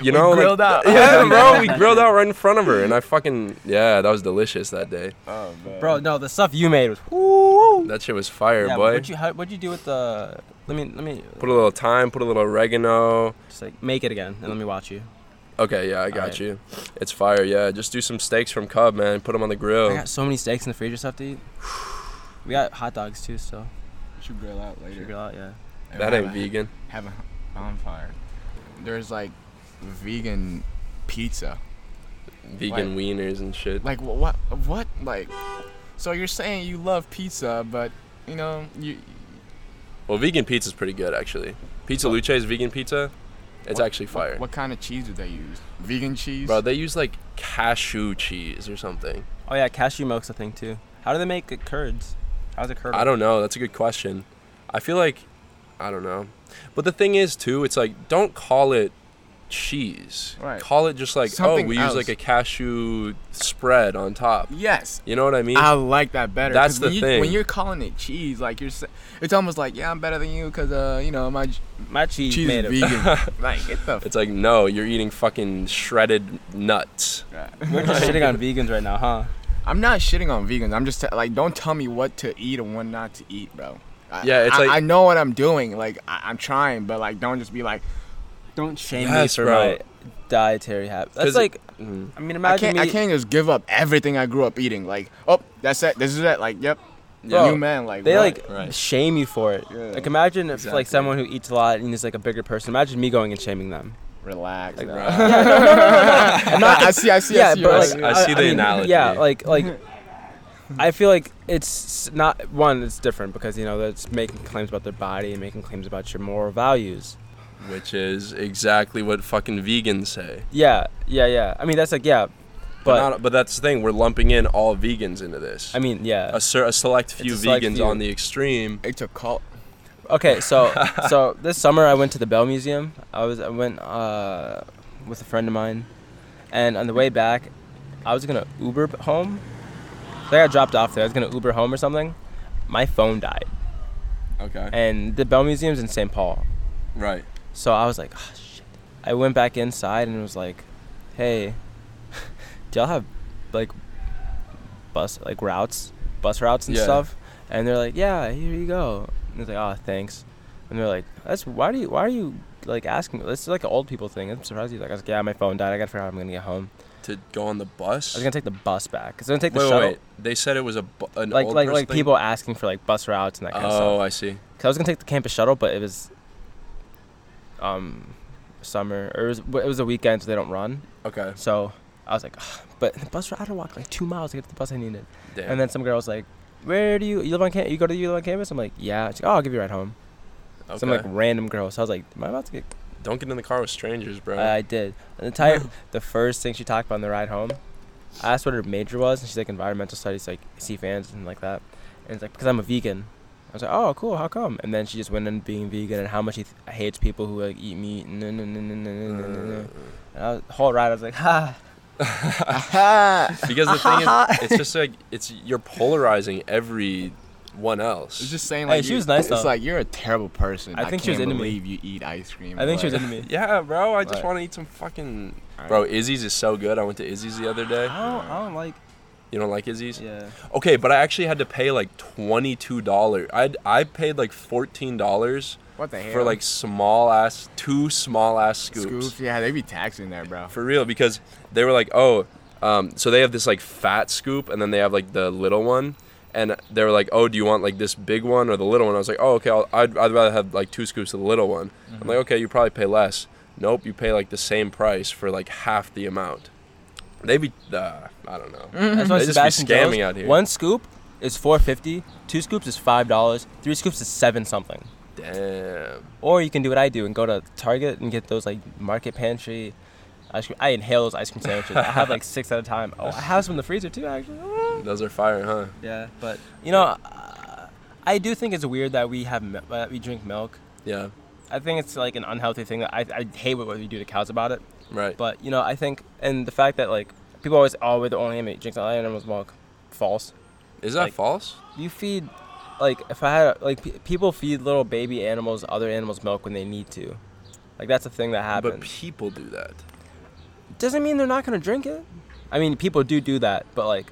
you know, like- grilled out. Yeah, bro, we grilled out right in front of her, and I fucking yeah, that was delicious that day. oh man. Bro, no, the stuff you made was woo. That shit was fire, Yeah, boy. what'd you how, what'd you do with the? Let me let me Put a little thyme, put a little oregano. just like make it again and let me watch you. Okay, yeah, I got Alright. you. It's fire, yeah. Just do some steaks from Cub, man. Put them on the grill. I got so many steaks in the freezer stuff to eat. We got hot dogs too, still. should grill out later. Grill out, yeah. That ain't vegan. Have a bonfire. there's like vegan pizza. Vegan wieners and shit. Like what? What? Like, so you're saying you love pizza, but you know you. Well, vegan pizza's pretty good actually. Pizza Luce's vegan pizza. It's what- actually fire. What, what kind of cheese do they use? Vegan cheese. Bro, they use like cashew cheese or something. Oh yeah, cashew milk's a thing too. How do they make it curds? How's it curd? I don't know. That's a good question. I feel like I don't know. But the thing is too, it's like don't call it cheese. Right. Call it just like Something oh, we else. use like a cashew spread on top. Yes. You know what I mean? I like that better. That's the when you, thing. When you're calling it cheese, like you're, sa- it's almost like yeah, I'm better than you because uh, you know my My cheese, cheese made is of. vegan. like get the. it's like no, you're eating fucking shredded nuts. F- We're just shitting on vegans right now, huh? I'm not shitting on vegans. I'm just t- like, don't tell me what to eat and what not to eat, bro. I, Yeah, it's I, like- I know what I'm doing. Like I, I'm trying, but like don't just be like Don't shame Yes, me for bro. my dietary habits. 'Cause That's like, Mm. I mean, I imagine can't. me. I can't just give up everything I grew up eating. Like oh, that's it. This is it. Like yep. Bro, new man. Like They what? like Right. shame you for it. Yeah. Like imagine if like someone who eats a lot and is like a bigger person. Imagine me going and shaming them. relax. Like, bro. bro. I'm not, I see. I see. I yeah, see. but like I see the mean, analogy. Yeah, like like I feel like it's not one. It's different because you know that's making claims about their body and making claims about your moral values. Which is exactly what fucking vegans say. Yeah, yeah, yeah. I mean that's like yeah, But but not, but that's the thing. We're lumping in all vegans into this. I mean yeah. a, cer- a select few a select vegans few. on the extreme. it's a cult. Okay, so so this summer I went to the Bell Museum. I was I went uh, with a friend of mine, and on the way back, I was gonna Uber b- home. I got dropped off there. I was gonna Uber home or something. My phone died, Okay. and the Bell Museum's in St. Paul. Right. So I was like, oh, shit. I went back inside and was like, hey, do y'all have like bus like routes, bus routes and Yeah. stuff? And they're like, yeah, here you go. And I was like, oh, thanks. And they're like, that's why do you why are you like asking? This is like an old people thing. I'm surprised you like. I was like, yeah, my phone died. I gotta figure out how I'm gonna get home. To go on the bus. I was gonna take the bus back. Cause I was gonna take the wait, shuttle. wait. They said it was a bu- an Like old like like thing? people asking for like bus routes and that kind of oh, stuff. Oh, I see. Cause I was gonna take the campus shuttle, but it was um summer or it was, it was a weekend, so they don't run. Okay. So I was like, "Ugh," but the bus route, I had to walk like two miles to get to the bus I needed. Damn. And then some girl was like, "Where do you you live on campus? You go to you live on campus?" I'm like, "Yeah." She's like, "Oh, I'll give you a ride home." okay. Some like random girl. So I was like, "Am I about to get?" Don't get in the car with strangers, bro. I did. The entire the first thing she talked about on the ride home, I asked what her major was, and she's like environmental studies, like sea fans and like that. And it's like because I'm a vegan. I was like, oh, cool. How come? And then she just went into being vegan and how much she th- hates people who like eat meat. And, and, and, and, and, and, and, and. and I was, the whole ride, I was like, ha. because the thing is, it's just like it's you're polarizing everyone else. It's just saying Hey, like she you- was nice, It's though. like you're a terrible person. I think she was can't into me. you eat ice cream. I think she was into me. yeah, bro. I just want to eat some fucking. Alright. Bro, Izzy's is so good. I went to Izzy's the other day. I don't, I don't like. You don't like Izzy's? Yeah. Okay, but I actually had to pay like twenty two dollars. I I paid like fourteen dollars What the hell? for like small ass two small ass scoops. scoops. Yeah, they be taxing there, bro. For real, because they were like, oh, um, so they have this like fat scoop, and then they have like the little one, and they were like, oh, do you want like this big one or the little one? I was like, oh, okay, I'll, I'd, I'd rather have like two scoops of the little one. I'm like, okay, you probably pay less. Nope, you pay like the same price for like half the amount. They be, uh, I don't know. That's why They just be scamming out here. One scoop is four fifty. Two scoops is five dollars. Three scoops is seven something. Damn. Or you can do what I do and go to Target and get those like Market Pantry ice cream. I inhale those ice cream sandwiches. I have like six at a time. Oh, I have some in the freezer too, actually. Those are fire, huh? Yeah, but you know, uh, I do think it's weird that we have that we drink milk. Yeah, I think it's like an unhealthy thing. That I, I hate what we do to cows about it. Right. But you know, I think and the fact that like people always oh we're the only animal drinks animals milk, false. Is that like- false? You feed like if I had like pe- people feed little baby animals other animals milk when they need to. Like that's a thing that happens. But people do that. Doesn't mean they're not gonna drink it. I mean, people do do that, but like,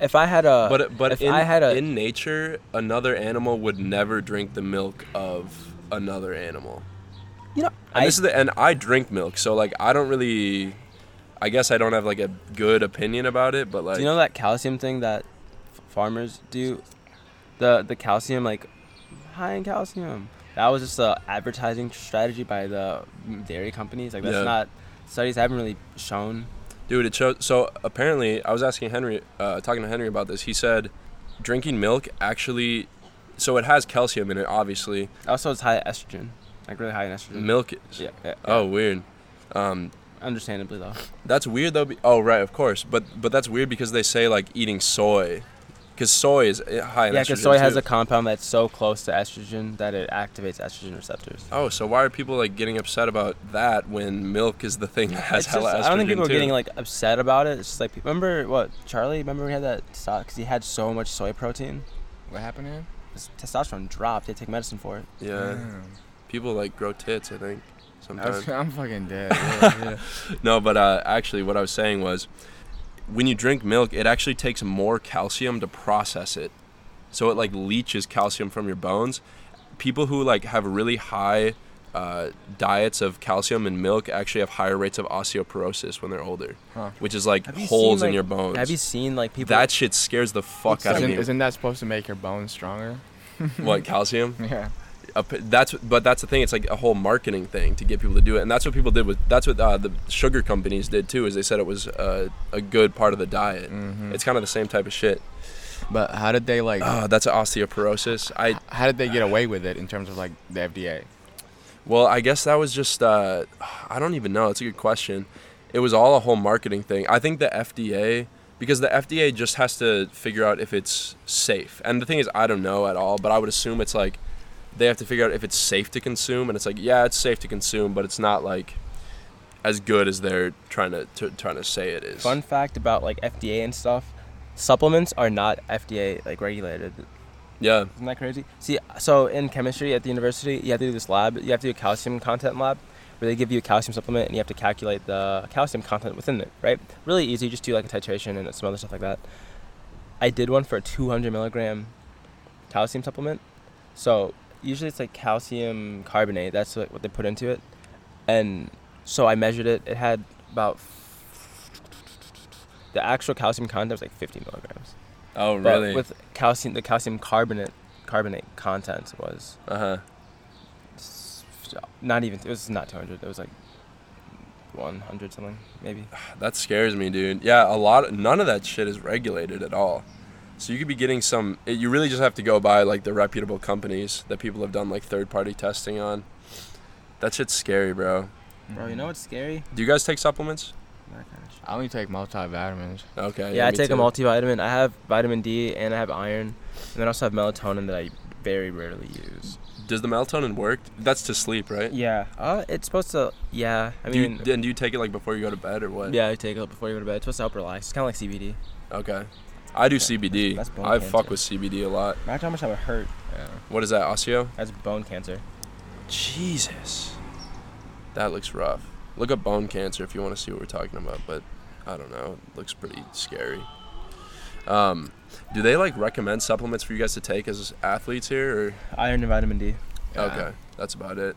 if I had a, But but if in, I had a, in nature, another animal would never drink the milk of another animal. You know, And I, this is the and I drink milk, so like I don't really. I guess I don't have like a good opinion about it, but like do you know that calcium thing that f- farmers do? The the calcium like high in calcium. that was just a advertising strategy by the dairy companies. Like that's Yeah. not studies haven't really shown. Dude, it shows. So apparently, I was asking Henry, uh, talking to Henry about this. He said, drinking milk actually, so it has calcium in it. Obviously, Also, it's high estrogen, like really high in estrogen. milk is. Yeah. yeah, Oh, weird. Um, understandably though. that's weird though. Be- oh, right, of course. But but that's weird because they say like eating soy, because soy is uh, high in Yeah, estrogen. because soy has a compound that's so close to estrogen that it activates estrogen receptors. Oh, so why are people like getting upset about that when milk is the thing that has It's just- hella estrogen I don't think people too? are getting like upset about it. It's just like remember what Charlie? Remember we had that stock because he had so much soy protein. What happened to him? His testosterone dropped. He had to take medicine for it. yeah, Damn. People like grow tits. I think sometimes. I'm, I'm fucking dead. Yeah, yeah. No, but uh, actually, what I was saying was, when you drink milk, it actually takes more calcium to process it, so it like leaches calcium from your bones. People who like have really high uh, diets of calcium in milk actually have higher rates of osteoporosis when they're older, Huh. which is like holes seen, in like- your bones. Have you seen like people? that shit scares the fuck out of me. isn't that supposed to make your bones stronger? what calcium? Yeah. A that's but that's the thing it's like a whole marketing thing to get people to do it and that's what people did with that's what uh, the sugar companies did too is they said it was uh, a good part of the diet Mhm. it's kind of the same type of shit But how did they like? uh, that's osteoporosis i how did they get away with it in terms of like the FDA? well i guess that was just uh, i don't even know it's a good question it was all a whole marketing thing i think the fda because the fda just has to figure out if it's safe and the thing is i don't know at all but i would assume it's like they have to figure out if it's safe to consume and it's like yeah it's safe to consume but it's not like as good as they're trying to, to trying to say it is Fun fact about like FDA and stuff: supplements are not FDA like regulated. yeah Isn't that crazy? See, so in chemistry at the university, you have to do this lab. You have to do a calcium content lab, where they give you a calcium supplement and you have to calculate the calcium content within it. Right? Really easy. Just do like a titration and some other stuff like that. I did one for a 200 milligram calcium supplement. So usually it's like calcium carbonate. That's what, what they put into it. And so I measured it. It had about the actual calcium content was like 50 milligrams. oh really? But with calcium, the calcium carbonate carbonate content was uh-huh not even. It was not 200. It was like 100 something maybe. that scares me dude yeah a lot none of that shit is regulated at all so you could be getting some it, you really just have to go by like the reputable companies that people have done like third party testing on that shit's scary bro Bro, you know what's scary? do you guys take supplements That kind of shit. I only take multivitamins. okay Yeah, I me take a multivitamin. I have vitamin D and I have iron, and then I also have melatonin that I very rarely use. does the melatonin work that's to sleep right Yeah. Uh, it's supposed to. Yeah. I do mean. you, and do you take it like before you go to bed or what yeah, I take it before you go to bed. It's supposed to help relax. It's kind of like CBD. okay i do cbd that's bone i fuck with cbd a lot Imagine how much that would hurt. Yeah. what is that osteo That's bone cancer. Jesus. That looks rough. Look up bone cancer if you want to see what we're talking about, but I don't know. It looks pretty scary. Um, do they like recommend supplements for you guys to take as athletes here or Iron and vitamin D. Yeah. okay, that's about it.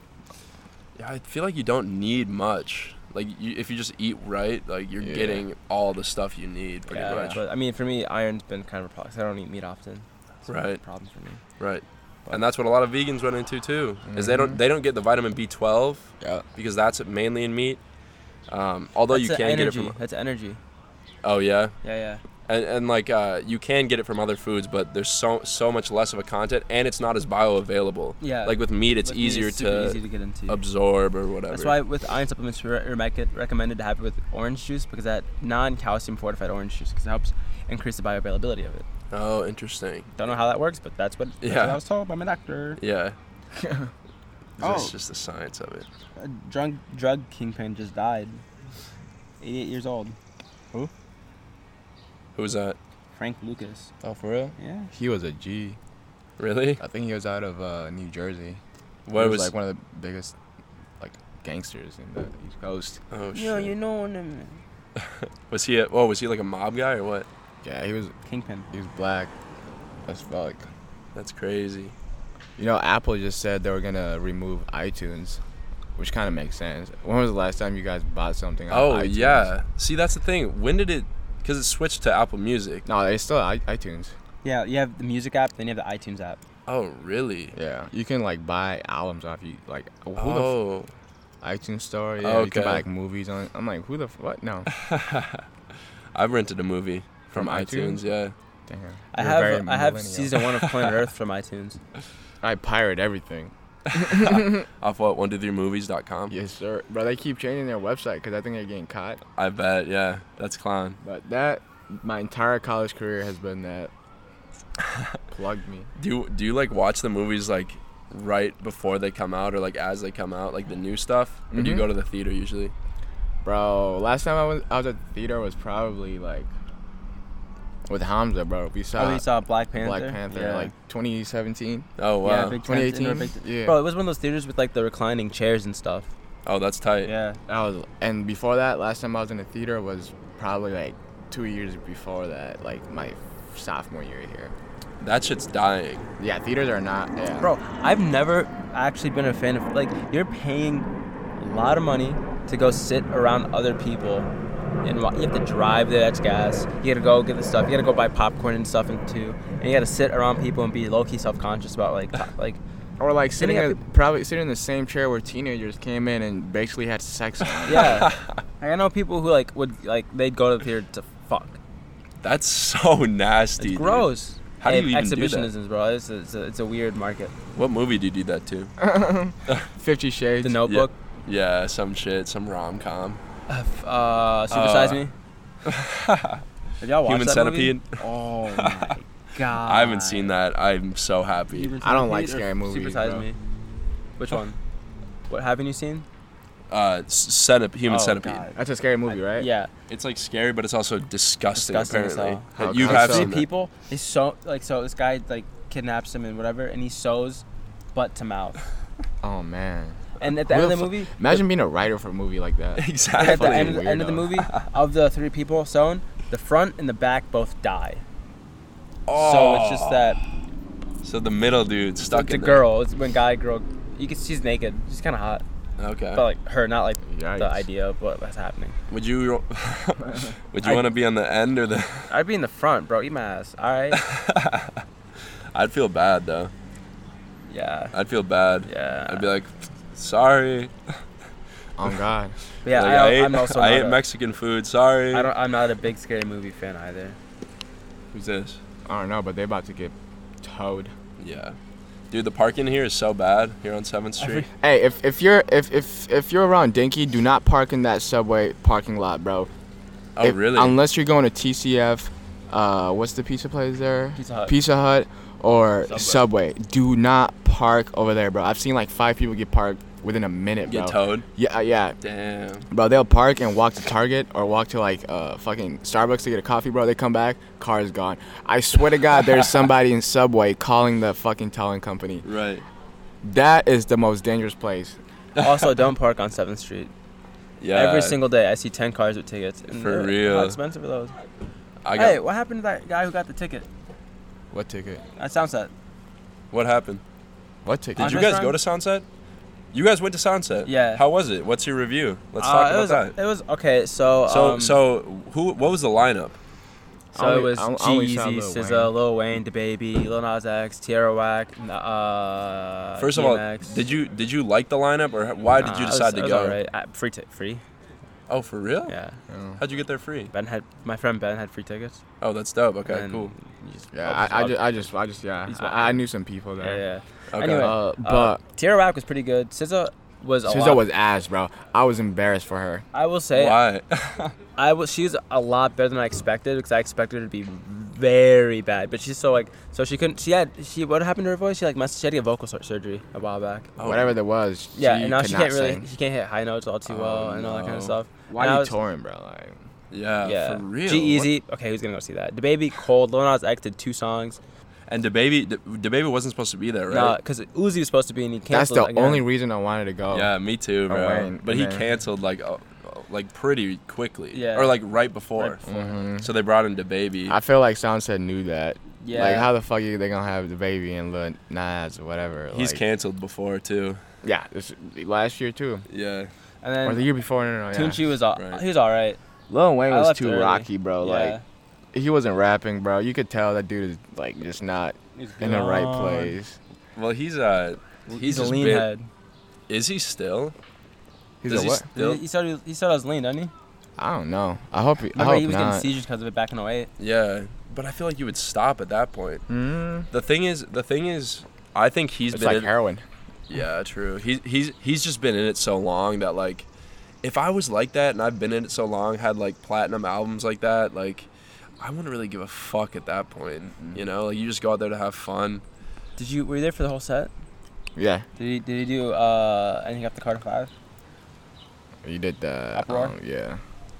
Yeah, I feel like you don't need much. Like you, if you just eat right, like you're Yeah. getting all the stuff you need pretty yeah, much. but I mean, for me, iron's been kind of a problem. I don't eat meat often. Right. problem for me. Right. And that's what a lot of vegans run into too. Is they don't Mhm. they don't get the vitamin B12 Yeah. because that's mainly in meat. Um, although That's you can energy. get it from That's energy. Oh yeah. Yeah, yeah. And, and like uh, you can get it from other foods, but there's so so much less of a content, and it's not as bioavailable. Yeah. Like with meat, it's With meat, easier super to, easy to get into. absorb or whatever. That's why with iron supplements, we re- rec- recommended to have it with orange juice because that non-calcium fortified orange juice because it helps increase the bioavailability of it. Oh, interesting. Don't know how that works, but that's what, that's Yeah. what I was told by my doctor. Yeah. Oh. That's just the science of it. A drug drug kingpin just died. 88 years old. Who's that? Frank Lucas. Oh, for real? Yeah. He was a G. Really? I think he was out of uh, New Jersey. What he was? was like one of the biggest like gangsters in the East Coast. oh shit. Yeah, you know him. Was he? A, oh, was he like a mob guy or what? Yeah, he was Kingpin. he was black That's fuck. That's crazy. You know, Apple just said they were gonna remove iTunes, which kind of makes sense. When was the last time you guys bought something? on Oh iTunes? yeah. See, that's the thing. When did it? Because it switched to Apple Music. No, it's still I- iTunes. Yeah, you have the music app, then you have the iTunes app. Oh, really? Yeah, you can like buy albums off you like who the Oh, f- iTunes store. Yeah, you can buy like movies on. I'm like, who the f- what? No, I've rented a movie from, From iTunes. iTunes? Yeah. damn. I You're have I have season one of Planet Earth from iTunes. I pirate everything. Off what? One two three movies.com. Yes, sir. Bro, they keep changing their website because I think they're getting caught. I bet. Yeah, that's clown. But that, my entire college career has been that. Plugged me. Do you, do you like watch the movies like right before they come out or like as they come out, like the new stuff? Or do you Mhm. go to the theater usually? Bro, last time I was I was at the theater was probably like with Hamza, bro. We saw Oh, you saw Black Panther. Black Panther Yeah. like 2017. Oh wow. Yeah, big tent in 2018? Yeah. Bro, it was one of those theaters with like the reclining chairs and stuff. oh, that's tight. Yeah. That was and before that, last time I was in the theater was probably like two years before that, like my sophomore year here. That shit's dying. Yeah, theaters are not. Yeah. Bro, I've never actually been a fan of like you're paying a lot of money to go sit around other people and you have to drive there, that's gas. You gotta go get the stuff. You gotta go buy popcorn and stuff and too. And you gotta sit around people and be low key self conscious about like to- like Or like sitting at, probably sitting in the same chair where teenagers came in and basically had sex. yeah. I know people who like would like they'd go to the theater to fuck. That's so nasty. It's dude. gross. How do you even do that? exhibitionisms, bro. It's a, it's, a, it's a weird market. What movie do you do that to? Fifty Shades. The Notebook. Yeah, some shit, some rom com. Uh, Super Size Uh, Me. Have y'all watched Human that Centipede. Movie? Oh my god. I haven't seen that. I'm so happy. I don't like scary movies, Super Size bro. Me. Which one? What haven't you seen? Uh, centip- Human Oh, Centipede. God. That's a scary movie, right? Yeah. It's like scary, but it's also disgusting. Disgusting as apparently, hell. How you have so? seen Three that. people. They sew like so. This guy like kidnaps him and whatever, and he sews butt to mouth. Oh man. And at the end of the movie, Imagine being a writer for a movie like that. Exactly. at the end of the, end of the movie, of the three people sewn, the front and the back both die. oh. So it's just that So the middle dude stuck the in girl. It's when guy girl. You can she's naked. She's kind of hot, Okay. but like her, not like Yikes. the idea of what was happening. would you? would you want to be on the end or the? I'd be in the front, bro. Eat my ass. All right. I'd feel bad though. Yeah. I'd feel bad. Yeah. I'd be like, sorry. Oh God. But yeah. Like, I, ate, I'm also I ate a- Mexican food. Sorry. I don't. I'm not a big scary movie fan either. Who's this? I don't know, but they're about to get towed. Yeah. Dude, the parking here is so bad here on Seventh Street. Hey, if, if you're if, if if you're around Dinky, do not park in that subway parking lot, bro. oh, If- really? Unless you're going to TCF, uh, what's the pizza place there? Pizza Hut. Pizza Hut or Subway. Subway. Do not park over there, bro. I've seen like five people get parked within a minute, bro. Get towed. Yeah, uh, yeah, Damn. bro. They'll park and walk to Target or walk to like uh fucking Starbucks to get a coffee, bro. They come back, car is gone. I swear to God, there's somebody in Subway calling the fucking towing company. Right. That is the most dangerous place. also, don't park on Seventh Street. Yeah. Every single day, I see ten cars with tickets. And For they're- real. How expensive are those? I got. Hey, what happened to that guy who got the ticket? What ticket? At Soundset. What happened? What ticket? Did you Andres guys go to Soundset? You guys went to Soundset. Yeah. How was it? What's your review? Let's Uh, talk it about was, that. It was okay. So So um, so who? What was the lineup? so I it was I on- I Jeezy, Lil SZA, Wayne. Lil Wayne, DaBaby, Lil Nas X, Tierra Whack, uh, First of all, did you did you like the lineup or why did you it was- decide to go? alright. Uh, free t- free. Oh, for real? Yeah. Oh. How'd you get there free? Ben had my friend Ben had free tickets. Oh, that's dope. Okay, and cool. just Yeah, I, I just, I just, I just, yeah, I, I knew some people yeah, there. yeah. Okay. Anyway, Uh, Uh, but Tierra Whack was pretty good. SZA was a SZA lot. was ass, bro. I was embarrassed for her. I will say Why? I was she's a lot better than I expected because I expected her to be very bad. But she's so like so she couldn't she had she what happened to her voice? She like must she had to get vocal surgery a while back. Oh. Whatever there was, Yeah, and now she can't really sing. she can't hit high notes all too well Oh, and all that kind of stuff. Why and I you was- touring, bro? Like, yeah, yeah, for real. G-Eazy. Okay, who's gonna go see that? DaBaby cold. Lil Nas X did two songs. And DaBaby, the baby wasn't supposed to be there, right? No, because Uzi was supposed to be and he canceled. that's the again. only reason I wanted to go. Yeah, me too, Oh, bro. Wayne, but he and canceled like, uh, like pretty quickly. Yeah. Or like right before. Right before. Mhm. So they brought in the baby. I feel like Soundset knew that. Yeah. Like, how the fuck are they gonna have DaBaby and Lil Nas or whatever? He's like, canceled before too. Yeah, this, last year too, Yeah. and then or the year before. No, no, no. Yeah. Tunchi was all Right. he was all right. Lil Wayne was too early. rocky, bro. yeah. Like, he wasn't rapping, bro. You could tell that dude is like just not in the right place. Well, he's uh, he's, He's, a lean been- head. Is he still? He's Does a he what? still? He started. He started as lean, didn't he? I don't know. I hope. He, I hope he was not. getting seizures because of it back in 08. Yeah, but I feel like you would stop at that point. Mm, The thing is, the thing is, I think he's it's been like in, heroin. Yeah, true. He's he's he's just been in it so long that like, if I was like that and I've been in it so long, had like platinum albums like that, like, I wouldn't really give a fuck at that point. You know, like you just go out there to have fun. Did you? Were you there for the whole set? Yeah, Did he? Did he do uh, anything after Carter Five? he did the. Uproar? Um, yeah.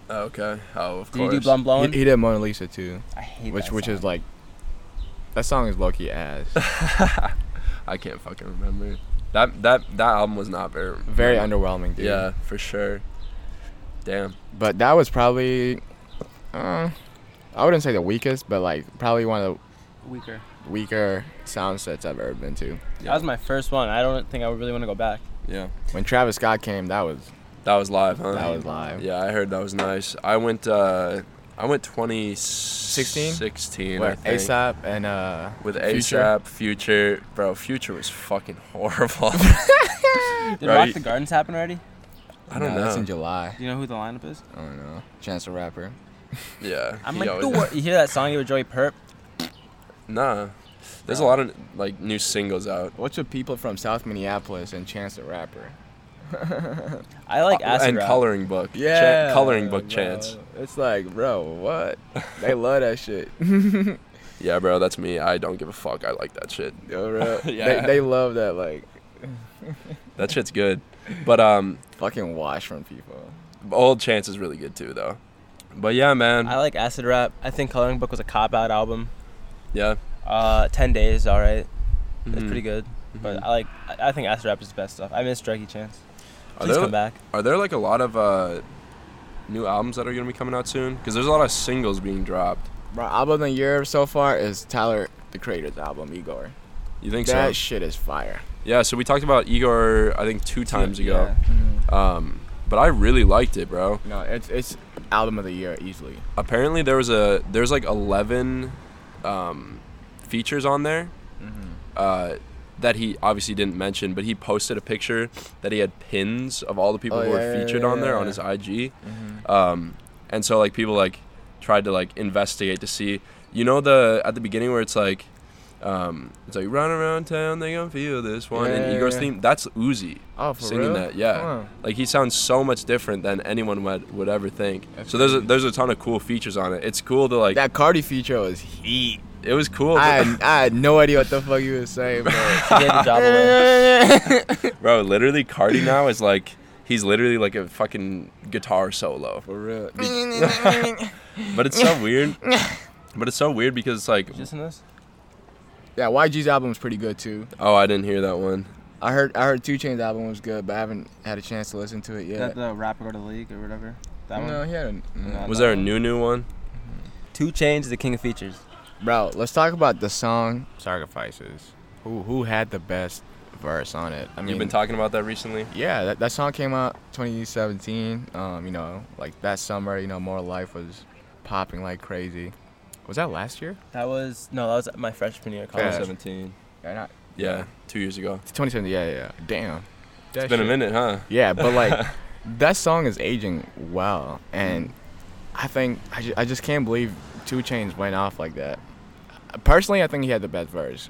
Okay. Oh, of Did course. Did he do Blum He, Blowin'? he did Mona Lisa too, I hate which that which is like. That song is low key ass. I can't fucking remember. That that that album was not very Very underwhelming, dude. Yeah, for sure. Damn. But that was probably. Uh, I wouldn't say the weakest, but like probably one of the weaker weaker Soundsets I've ever been to. That was my first one. I don't think I would really want to go back. Yeah. When Travis Scott came, that was That was live, huh? that was live. Yeah, I heard that was nice. I went. uh I went 2016. 16, I What, think. ASAP and uh with ASAP, Future, bro. Future was fucking horrible. Did Right. Rock the Gardens happen already? I don't Nah, know. That's in July. Do you know who the lineup is? I don't know. Chance the Rapper. yeah, I'm he like, always- do what? You hear that song you with Joey Purp? Nah, there's a lot of like new singles out. What's with people from South Minneapolis and Chance the Rapper? I like Uh, acid and rap. coloring book. Chan- coloring book bro. chance. It's like, bro, what? they love that shit. Yeah, bro, that's me. I don't give a fuck. I like that shit. Yo, bro. Yeah. They, they love that like That shit's good. But um, fucking wash from people. old Chance is really good too, though. But yeah, man. I like acid rap. I think Coloring Book was a cop out album. yeah. Uh, Ten Days, all right. It's Mhm. pretty good. Mhm. But I like. I I think acid rap is the best stuff. I miss Druggy Chance. Are Please there- come back. Are there like a lot of uh, new albums that are gonna be coming out soon? Because there's a lot of singles being dropped. Bro, album of the year so far is Tyler the Creator's album, Igor. You think that so? That shit is fire. Yeah. So we talked about Igor, I think two times ago. Yeah. Um, but I really liked it, bro. No, it's it's album of the year easily. Apparently there was a there's like 11 um, features on there uh, that he obviously didn't mention, but he posted a picture that he had pins of all the people Oh, who yeah, were yeah, featured yeah, on there yeah. on his IG. Um, and so like people like tried to like investigate to see, you know, the at the beginning where it's like. Um, it's like run around town, they gonna feel this one. Yeah, and yeah, Igor's yeah. theme, that's Uzi Oh, for singing real? that. Yeah, Huh. like he sounds so much different than anyone would, would ever think. That's so there's a, crazy. there's a ton of cool features on it. It's cool to like. that Cardi feature was heat. it was cool, I had, I had no idea what the fuck you was saying, bro. She gave the job away. bro. Literally, Cardi now is like he's literally like a fucking guitar solo. For real. But it's so weird. But it's so weird because it's like, You Listen this. Yeah, YG's album is pretty good too. oh, I didn't hear that one. I heard I heard 2 Chainz's album was good, but I haven't had a chance to listen to it yet. That the rapper go to the league or whatever. That no, one. he had a, No. Was there a new new one? 2 Chainz, the king of features. Bro, let's talk about the song Sacrifices. Who who had the best verse on it? I mean, You've been talking about that recently. yeah, that, that song came out 2017. Um, you know, like that summer, you know, More Life was popping like crazy. Was that last year? That was no, that was my freshman year of college. Yeah. 2017. Yeah, not Yeah, two years ago. 2017. Yeah, yeah. yeah. Damn. It's been a minute, huh? Yeah, but like that song is aging well, and I think I, ju- I just can't believe 2 Chainz went off like that. Personally, I think he had the best verse,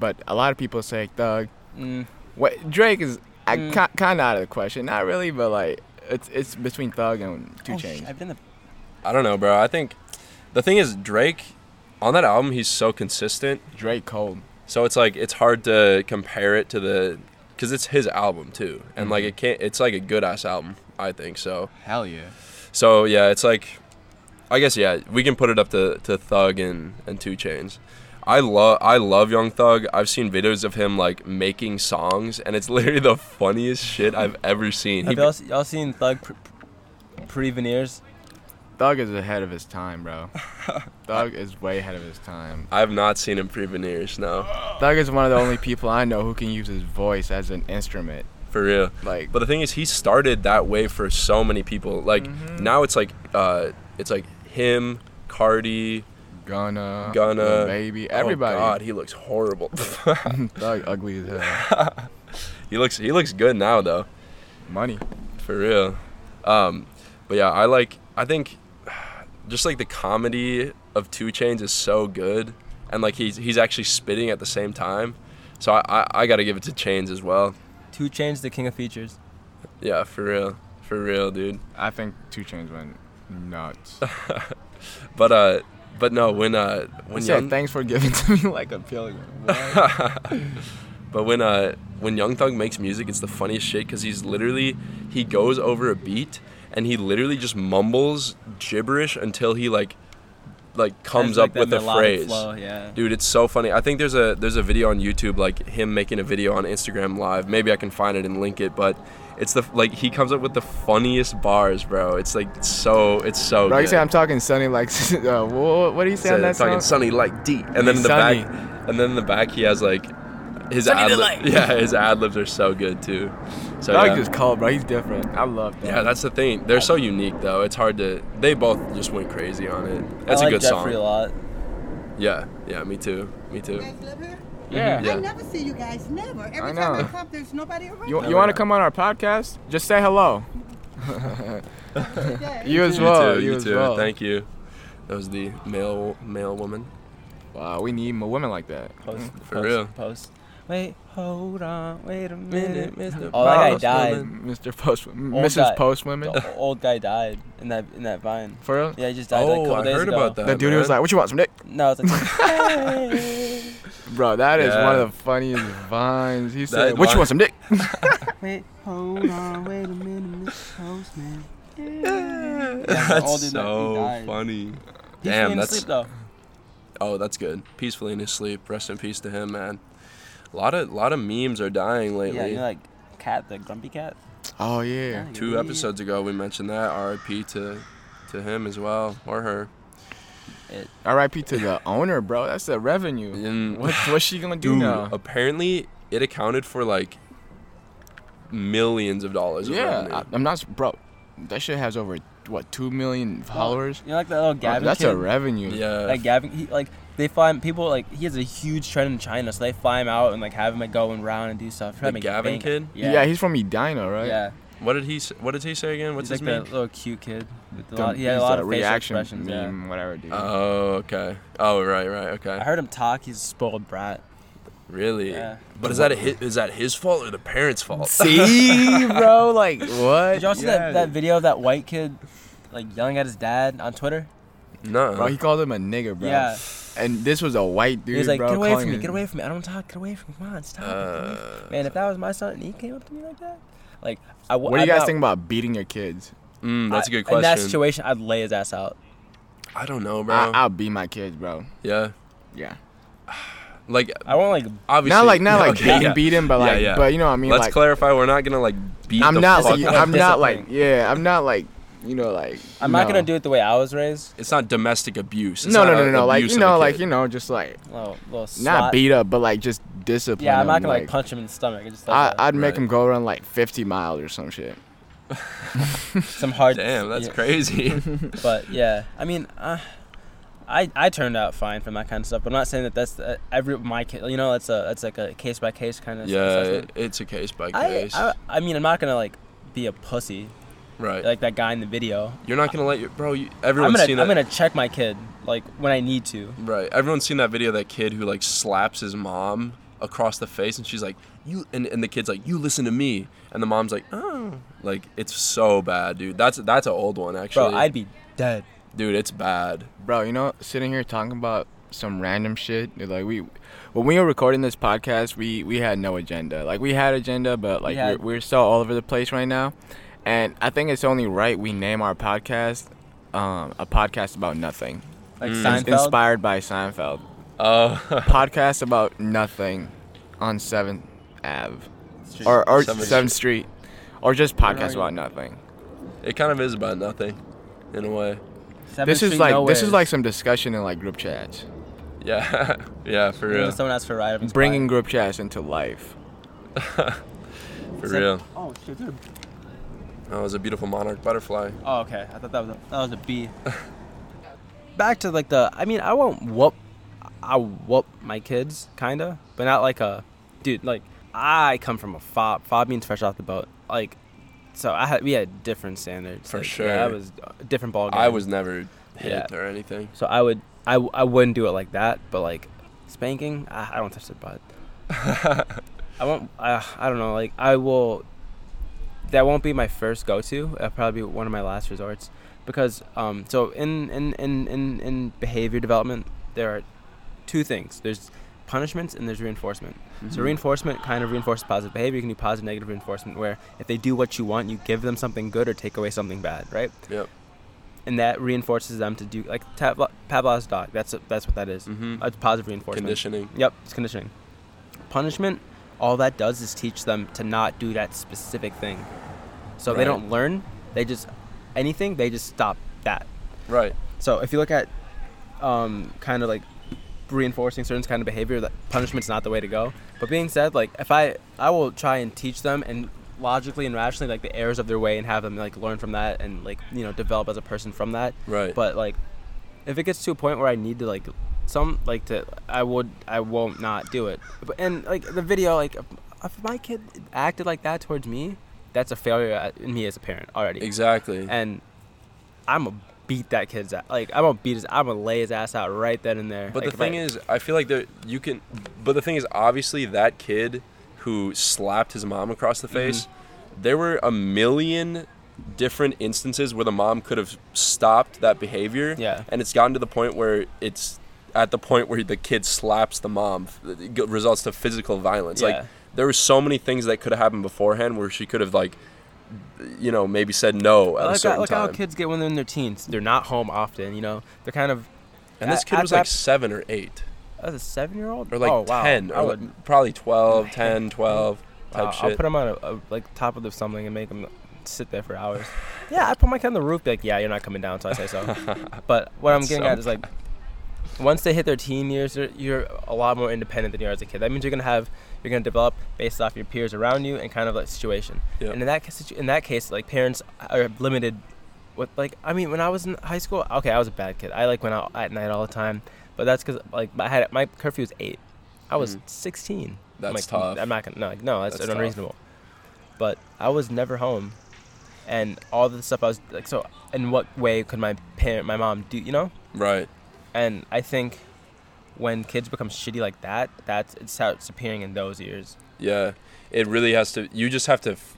but a lot of people say Thug. Mm, What Drake is I Mm. kind of out of the question, not really, but like it's it's between Thug and Two oh, sh- Chains. I've been the I don't know, bro. I think the thing is Drake on that album he's so consistent. Drake cold. So it's like it's hard to compare it to the because it's his album too, and like Mhm. it can't. It's like a good ass album, I think. So Hell yeah. so yeah, it's like I guess yeah, we can put it up to, to Thug and and 2 Chainz. I love I love Young Thug. I've seen videos of him like making songs, and it's literally the funniest shit I've ever seen. He, Have y'all, y'all seen Thug pre, pre veneers? Thug is ahead of his time, bro. Thug is way ahead of his time. I have not seen him pre veneers. No, Thug is one of the only people I know who can use his voice as an instrument. for real. Like, But the thing is, he started that way for so many people. Like Mhm. now, it's like uh, it's like him, Cardi, Gunna, Gunna, Lil Baby, everybody. Oh God, he looks horrible. Thug, ugly as hell. he looks he looks good now though, Money. for real. Um, but yeah, I like I think just like the comedy of 2 Chainz is so good, and like he's he's actually spitting at the same time. So I I, I got to give it to Chains as well. 2 Chainz, the king of features. Yeah, for real, for real, dude. I think 2 Chainz went nuts. But uh, but no, when uh He when said, young "Thanks for giving to me like a pill." What? But when uh when Young Thug makes music, it's the funniest shit because he's literally he goes over a beat and he literally just mumbles gibberish until he like like comes like, up with a phrase. Flow, yeah. Dude, it's so funny. I think there's a there's a video on YouTube like him making a video on Instagram Live. Maybe I can find it and link it, but it's the like he comes up with the funniest bars, bro. It's like so it's so. Bro, you good. say I'm talking Sunny like, uh, what, what do you say on Said, that talking song? sunny like D, and then in the Sunny. back, and then in the back he has like his Sunny ad Delight. yeah his ad libs are so good too. So Thug yeah. just cold, bro. He's different. I love that. yeah, that's the thing. They're so unique though. It's hard to. They both just went crazy on it. That's I a like good Jeffrey song. a lot. Yeah, yeah, me too. Me too. You guys live here? Yeah. Yeah. I never see you guys. Never. Every I time I come, there's nobody around. You, you want to come on our podcast? Just say hello. You as You well. too. you You as too. well. Thank you. That was the male male woman. Wow, we need more women like that. Post, For post, real. Post. Wait, hold on, wait a minute. Mr. Oh, that guy died. Woman. Mr. Post, Old Mrs. guy. Post Women. The old guy died in that in that vine. For real? Yeah, he just died like a Oh, couple I days heard ago. about that. The dude who was like, "What you want, some dick?" No, it's like, hey. Bro, that is one of the funniest vines. He said, "What you line- want, some dick?" wait, hold on, wait a minute, Mr. Postman. That's old dude that- he so died. funny. He's Damn, being that's asleep though. oh, that's good. Peacefully in his sleep. Rest in peace to him, man. A lot of lot of memes are dying lately. Yeah, you know, like cat, the grumpy cat. Oh yeah. Two episodes ago, we mentioned that. R.I.P. to to him as well, or her. R.I.P. to the owner, bro. That's the revenue. And- What, what's she gonna do Dude, now? apparently it accounted for like millions of dollars. Yeah, revenue. I, I'm not, bro. That shit has over what two million followers. You know, like that little Bro, Gavin that's kid. a revenue. yeah. Like Gavin, he, like they fly him, people like he has a huge trend in China, so they fly him out and like have him like going around and do stuff. Try to The Gavin bank. kid? Yeah, Yeah, he's from Edina, right? yeah. What did he? s- What did he say again? What's he's his like name? little cute kid. With a The- lot, he had a lot of facial reaction expressions. Yeah. whatever, dude. Oh, okay. Oh, right, right, okay. I heard him talk. He's a spoiled brat. Really? Yeah. But is that a hit? Is that his fault or the parents' fault? See, bro, like what? Did y'all see that, that video of that white kid like yelling at his dad on Twitter? no. Bro, he called him a nigger, bro. Yeah. And this was a white dude, he was like, bro. "Get away from me! Get away from me! I don't talk. Get away from me! Come on, stop!" away from me." Uh, Man, if that was my son and he came up to me like that, like I w- What do you guys not- think about beating your kids? mm, that's a I- good question. In that situation, I'd lay his ass out. I don't know, bro. I, I'll beat my kids, bro. yeah. Yeah. Like I won't like obviously. Not like not like okay, beat yeah. beat him, but like, yeah. but you know what I mean. Let's like, clarify. We're not gonna like beat I'm the not. fuck. Like, like I'm not like. Yeah, I'm not like. You know, like. I'm not no. gonna do it the way I was raised. It's not domestic abuse. It's No, not no, no, no, no. Like you know, like you know, just like Little, little not beat up, but like just discipline. Yeah, I'm not gonna like, punch him in the stomach. I just I, like, I'd make him go run like 50 miles or some shit. some hard. Damn, that's yeah. crazy. But yeah, I mean, uh, I I turned out fine for that kind of stuff. But I'm not saying that that's uh, every my kid. You know, that's a that's like a case by case kind of. yeah, assessment. it, it's a case by I, case. I I mean, I'm not gonna like be a pussy right. like that guy in the video. You're not gonna let your bro. You, I'm everyone's gonna seen I'm gonna check my kid like when I need to. Right. Everyone's seen that video of that kid who like slaps his mom across the face and she's like, You and, and the kid's like, You listen to me and the mom's like, Oh like it's so bad, dude. That's that's an old one actually. Bro, I'd be dead. dude, it's bad. Bro, you know, sitting here talking about some random shit. Like we, when we were recording this podcast, we we had no agenda. Like we had agenda, but like had- we're, we're still all over the place right now. And I think it's only right we name our podcast um, a podcast about nothing. Like Mm. Seinfeld. Inspired by Seinfeld. Oh podcast about nothing on Seventh Ave or or Seventh Seventh Street, or just podcast about nothing. it kind of is about nothing, in a way. Seventh This is Street like this Nowheres. is like some discussion in like group chats, Yeah. yeah, for real. Someone asks for a ride. I'm bringing group chats into life. For real. Oh shit, dude. Oh, it was a beautiful monarch butterfly. Oh okay. I thought that was a, that was a bee. back to like the. I mean, I won't whoop. I whoop my kids, kinda, but not like a, dude. Like I come from a fob. Fob means fresh off the boat. Like, so I had we had different standards. For Like, sure. Yeah, I was a different ball game. I was never hit Yeah. or anything. So I would. I, I wouldn't do it like that, but like spanking, I, I don't touch the butt. I won't. I, I don't know. Like I will. That won't be my first go-to. It'll probably be one of my last resorts, because um. So in in in in, in behavior development, there are two things. There's punishments and there's reinforcement. Mm-hmm. So reinforcement kind of reinforces positive behavior. You can do positive, negative reinforcement, where if they do what you want, you give them something good or take away something bad, right? Yep. And that reinforces them to do like Pavlo- Pavlov's dog. That's that's what that is. Mhm. It's positive reinforcement. Conditioning. Yep, it's conditioning. Punishment, all that does is teach them to not do that specific thing. So they don't learn. They just anything. They just stop that. Right. So if you look at um, kind of like reinforcing certain kind of behavior, that punishment's not the way to go. But being said, like if I I will try and teach them and logically and rationally like the errors of their way and have them like learn from that and like you know develop as a person from that. Right. But like if it gets to a point where I need to like some like to I would I won't not do it. But and like the video like if, my kid acted like that towards me, that's a failure at- in me as a parent already exactly. and I'm gonna beat that kid's ass. Like I'm gonna beat his. I'm gonna lay his ass out right then and there. But Like, the if I- thing is, I feel like there you can. But the thing is, obviously, that kid who slapped his mom across Mm-hmm. the face, there were a million different instances where the mom could have stopped that behavior. Yeah. And it's gotten to the point where it's at the point where the kid slaps the mom, it results to physical violence. Yeah. Like there were so many things that could have happened beforehand where she could have like, you know, maybe said no at a look, certain look time. how kids get when they're in their teens. They're not home often. You know, they're kind of. and this kid at was like that- seven or eight. As a seven-year-old, or like oh, wow. 10 or would. like probably 12 10 12 type wow, shit I'll put them on a, a like top of the something and make them sit there for hours. yeah, I put my kid on the roof. Be like, yeah, you're not coming down until I say so. but what I'm getting so at is like, once they hit their teen years, you're, you're a lot more independent than you are as a kid. That means you're gonna have you're gonna develop based off your peers around you and kind of like situation. Yep. And in that case, in that case, like parents are limited. With like, I mean, when I was in high school, okay, I was a bad kid. I like went out at night all the time, but that's because like I had my curfew was eight. I was Mhm. 16. I'm That's like, tough. I'm not gonna no, like, no, that's, That's tough. unreasonable. But I was never home, and all the stuff I was like, so in what way could my parent, my mom, do you know? right And I think when kids become shitty like that, that's it starts appearing in those years. yeah. It really has to you just have to f-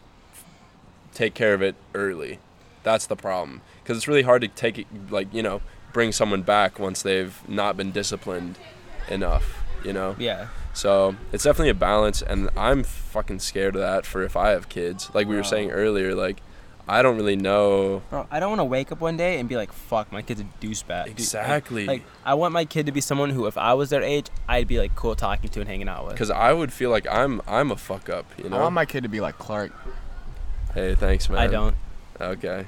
take care of it early. That's the problem. Because it's really hard to take it like you know bring someone back once they've not been disciplined enough you know? Yeah. so it's definitely a balance and i'm fucking scared of that for if i have kids. Like we were saying earlier like i don't really know Bro, I don't want to wake up one day and be like, "Fuck, my kid's a douchebag." Dude, like- Exactly. Like, I want my kid to be someone who, if I was their age, I'd be like cool talking to and hanging out with. because i would feel like i'm i'm a fuck up you know I want my kid to be like Clark. hey thanks man I don't. okay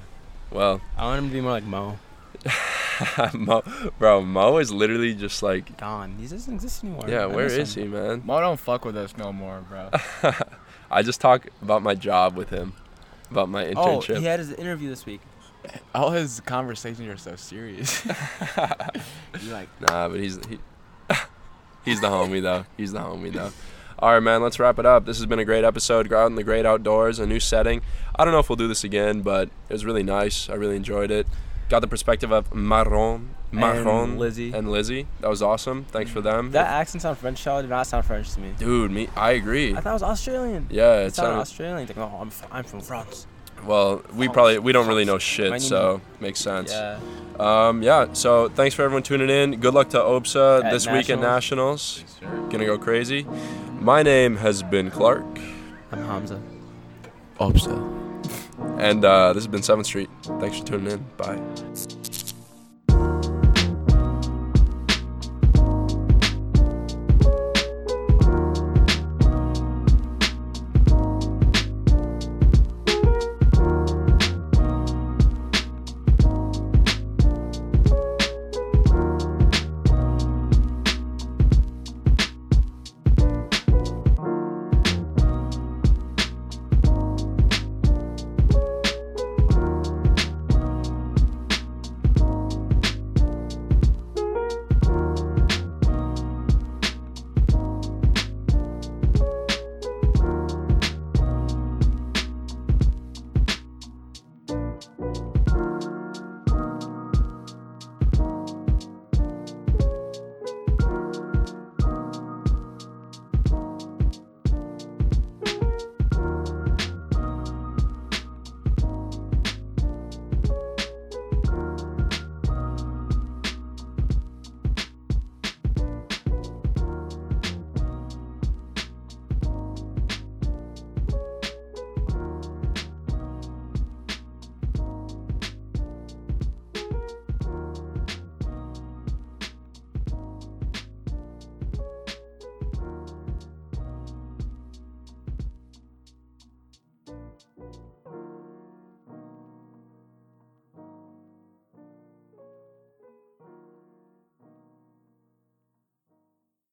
well I want him to be more like Mo. Mo, bro, Mo is literally just like, Gone. He doesn't exist anymore. yeah, I where miss is him. he, man? Mo don't fuck with us no more, bro. I just talk about my job with him, about my internship. Oh, he had his interview this week. All his conversations are so serious. You like? Nah, but he's he, he's the homie though. He's the homie though. All right, man. Let's wrap it up. This has been a great episode. Go out in the great outdoors, a new setting. I don't know if we'll do this again, but it was really nice. I really enjoyed it. Got the perspective of Marron, Marron, Lizzie. and Lizzie. That was awesome. Thanks for them. That accent sound French, Charlie. Did not sound French to me. Dude, me, I agree. I thought it was Australian. Yeah, it it sounded sounded. Australian. Like, oh, I'm, f- I'm from France. Well, we France, probably we don't really know shit, My name so makes sense. Yeah. Um, yeah. So thanks for everyone tuning in. Good luck to Obsa At this week at Nationals. Nationals. Gonna go crazy. My name has been Clark, I'm Hamza. Obsa. and uh, this has been Seventh Street. Thanks for tuning in. Bye.